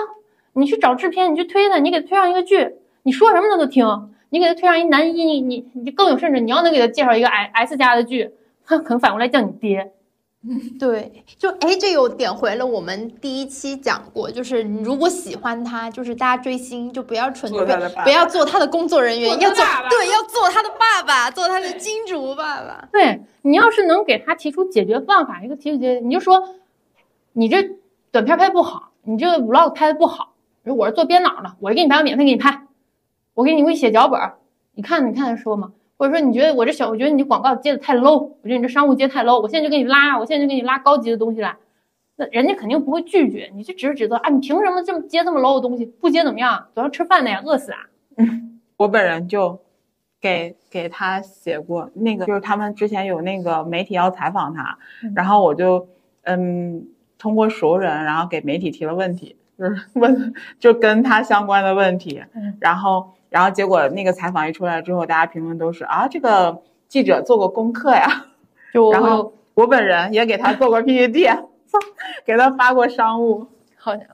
Speaker 4: 你去找制片，你去推他，你给他推上一个剧，你说什么他都听。你给他推上一男一，你你你更有甚者，你要能给他介绍一个 S S 加的剧，他可能反过来叫你爹。
Speaker 2: 对，就哎，这又点回了我们第一期讲过，就是如果喜欢他，就是大家追星就不要纯粹不要做他的工作人员，要做对，要做他的爸爸，做他的金主爸爸。
Speaker 4: 对你要是能给他提出解决办法，一个提出解，你就说你这短片拍不好，你这个 vlog 拍的不好，我是做编导的，我给你拍，我免费给你拍，我给你会写脚本，你看你看他说吗？或者说你觉得我这小，我觉得你广告接的太 low，我觉得你这商务接太 low，我现在就给你拉，我现在就给你拉高级的东西来，那人家肯定不会拒绝，你就只是指责啊，你凭什么这么接这么 low 的东西？不接怎么样？总要吃饭的呀，饿死啊！
Speaker 3: 我本人就给给他写过那个，就是他们之前有那个媒体要采访他，然后我就嗯通过熟人，然后给媒体提了问题，就是问就跟他相关的问题，然后然后结果那个采访一出来之后，大家评论都是啊这个记者做过功课呀，
Speaker 4: 就。
Speaker 3: 然后我本人也给他做过 PPT，给他发过商务，
Speaker 4: 好像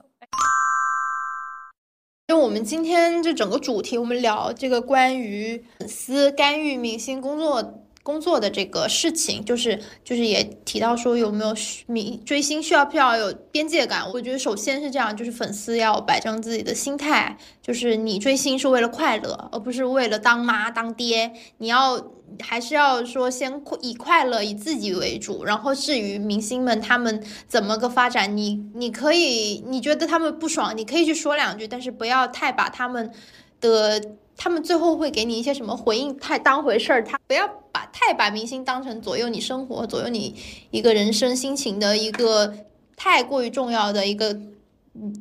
Speaker 2: 就我们今天这整个主题，我们聊这个关于粉丝干预明星工作工作的这个事情，就是就是也提到说有没有需明追星需要不需要有边界感？我觉得首先是这样，就是粉丝要摆正自己的心态，就是你追星是为了快乐，而不是为了当妈当爹，你要。还是要说先以快乐以自己为主，然后至于明星们他们怎么个发展，你你可以你觉得他们不爽，你可以去说两句，但是不要太把他们的他们最后会给你一些什么回应太当回事儿，他不要把太把明星当成左右你生活、左右你一个人生心情的一个太过于重要的一个。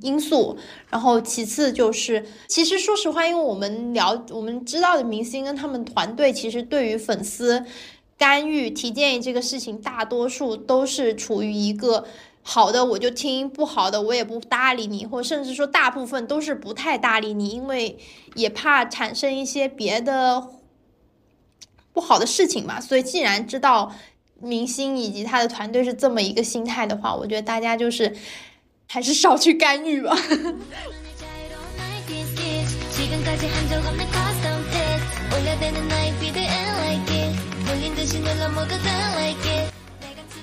Speaker 2: 因素，然后其次就是，其实说实话，因为我们聊我们知道的明星跟他们团队，其实对于粉丝干预提建议这个事情，大多数都是处于一个好的我就听，不好的我也不搭理你，或甚至说大部分都是不太搭理你，因为也怕产生一些别的不好的事情嘛。所以既然知道明星以及他的团队是这么一个心态的话，我觉得大家就是。还是少去干预吧。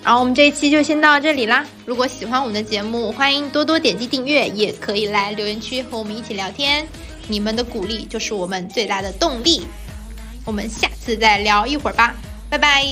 Speaker 2: 好我们这一期就先到这里啦。如果喜欢我们的节目，欢迎多多点击订阅，也可以来留言区和我们一起聊天。你们的鼓励就是我们最大的动力。我们下次再聊一会儿吧，拜拜。